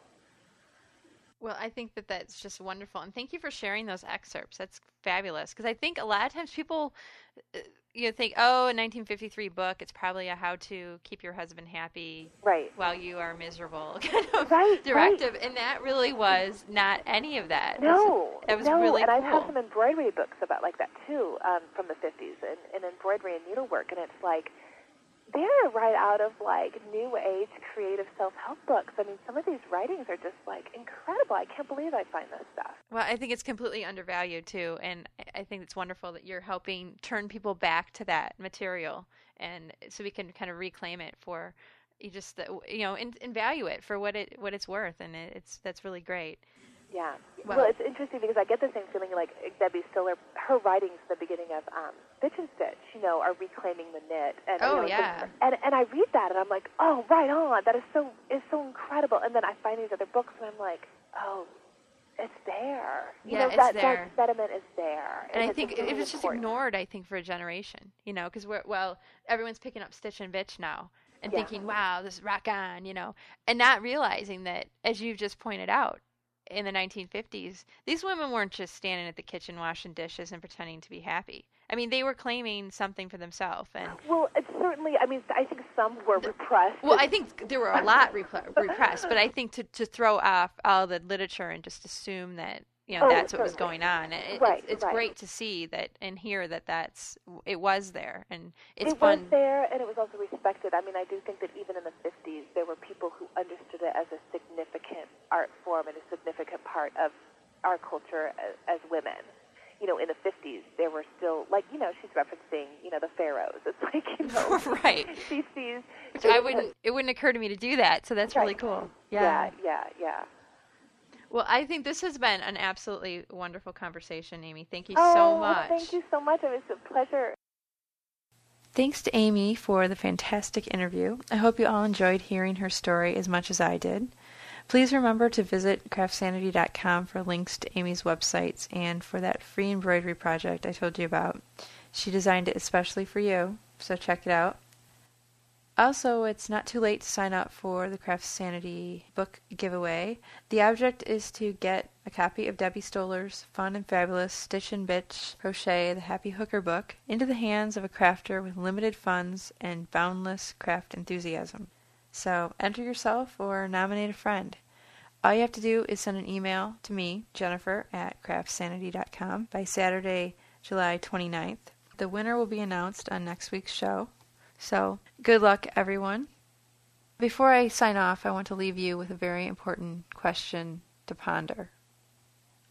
Well, I think that that's just wonderful. And thank you for sharing those excerpts. That's fabulous. Because I think a lot of times people you think, oh, a 1953 book, it's probably a how to keep your husband happy right. while you are miserable [laughs] kind of right, directive. Right. And that really was not any of that. No, it was no. really and cool. I've had some embroidery books about like that too um, from the 50s, and, and embroidery and needlework, and it's like they're right out of like new age creative self help books. I mean, some of these writings are just like incredible. I can't believe I find this stuff. Well, I think it's completely undervalued too, and I think it's wonderful that you're helping turn people back to that material, and so we can kind of reclaim it for you just you know and, and value it for what it what it's worth, and it's that's really great. Yeah. Well, well, it's interesting because I get the same feeling like Debbie Stoller, her writings at the beginning of um, Bitch and Stitch, you know, are reclaiming the knit. And, oh, you know, yeah. And, and I read that and I'm like, oh, right on. That is so is so incredible. And then I find these other books and I'm like, oh, it's there. You yeah, know, it's that, there. that sediment is there. And I think really it was just important. ignored. I think for a generation, you know, because we're well, everyone's picking up Stitch and Bitch now and Yeah. thinking, "Wow, this is rock on," you know, and not realizing that, as you've just pointed out, in the 1950s, these women weren't just standing at the kitchen washing dishes and pretending to be happy. I mean, they were claiming something for themselves, and Well, it's certainly, I mean, I think some were repressed. well, I think there were a lot repre- repressed, but I think to to throw off all the literature and just assume that you know Oh, that's what was going on, it, Right, it's, it's right. great to see that and hear that that's it was there, and it's it fun. was there, and it was also respected. I mean, I do think that even in the 50s, there were people who understood it as a significant art form and a significant part of our culture as, as women. You know, in the 50s, there were still, like, you know, she's referencing, you know, the pharaohs. [laughs] It's like, you know, [laughs] right. [laughs] she sees. Which I wouldn't. It wouldn't occur to me to do that. So that's really Right. cool. Yeah, yeah, yeah. Well, I think this has been an absolutely wonderful conversation, Amy. Thank you oh, so much. thank you so much. It was a pleasure. Thanks to Amy for the fantastic interview. I hope you all enjoyed hearing her story as much as I did. Please remember to visit craftsanity.com for links to Amy's websites and for that free embroidery project I told you about. She designed it especially for you, so check it out. Also, it's not too late to sign up for the Craft Sanity book giveaway. The object is to get a copy of Debbie Stoller's fun and fabulous Stitch and Bitch Crochet the Happy Hooker book into the hands of a crafter with limited funds and boundless craft enthusiasm. So, enter yourself or nominate a friend. All you have to do is send an email to me, Jennifer, at craftsanity.com by Saturday, July 29th. The winner will be announced on next week's show. So, good luck, everyone. Before I sign off, I want to leave you with a very important question to ponder.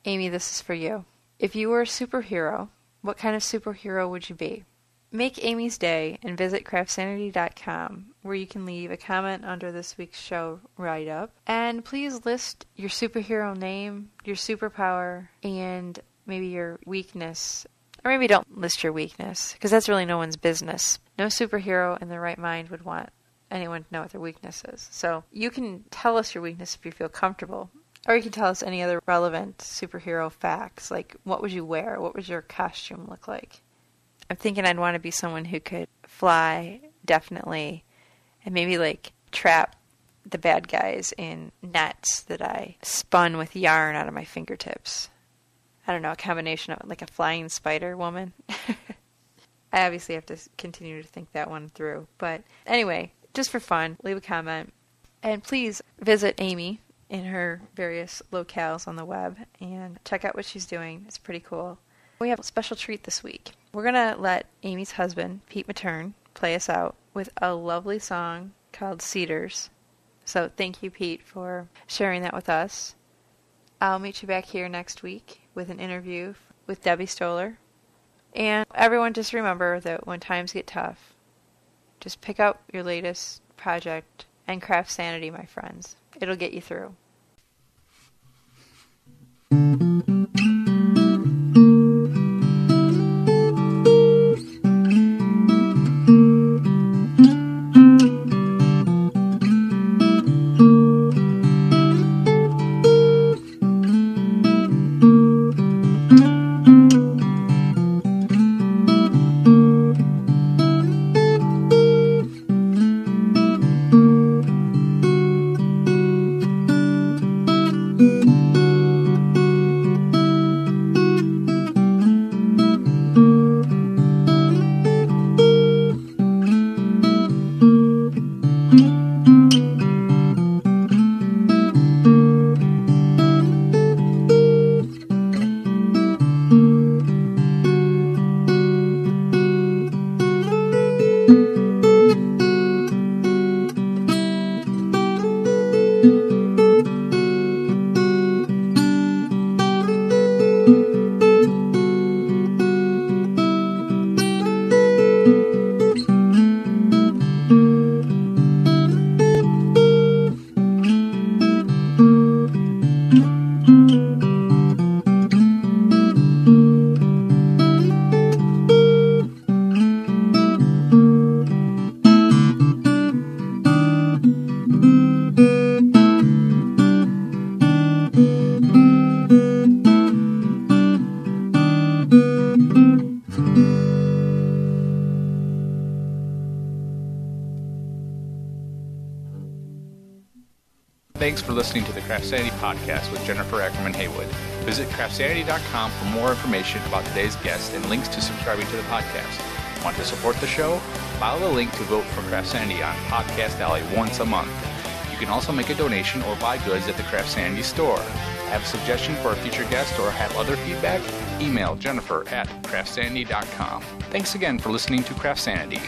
Amy, this is for you. If you were a superhero, what kind of superhero would you be? Make Amy's day and visit craftsanity.com where you can leave a comment under this week's show write up. And please list your superhero name, your superpower, and maybe your weakness. Or maybe don't list your weakness because that's really no one's business. No superhero in their right mind would want anyone to know what their weakness is. So you can tell us your weakness if you feel comfortable. Or you can tell us any other relevant superhero facts, like what would you wear? What would your costume look like? I'm thinking I'd want to be someone who could fly, definitely, and maybe like trap the bad guys in nets that I spun with yarn out of my fingertips. I don't know, a combination of like a flying spider woman. [laughs] I obviously have to continue to think that one through. But anyway, just for fun, leave a comment. And please visit Amy in her various locales on the web and check out what she's doing. It's pretty cool. We have a special treat this week. We're going to let Amy's husband, Pete Matern, play us out with a lovely song called Cedars. So thank you, Pete, for sharing that with us. I'll meet you back here next week with an interview with Debbie Stoller. And everyone just remember that when times get tough, just pick up your latest project and craft sanity, my friends. It'll get you through. Visit craftsanity.com for more information about today's guest and links to subscribing to the podcast. Want to support the show? Follow the link to vote for Craft Sanity on Podcast Alley once a month. You can also make a donation or buy goods at the Craft Sanity store. Have a suggestion for a future guest or have other feedback? Email Jennifer at craftsanity.com. Thanks again for listening to Craft Sanity.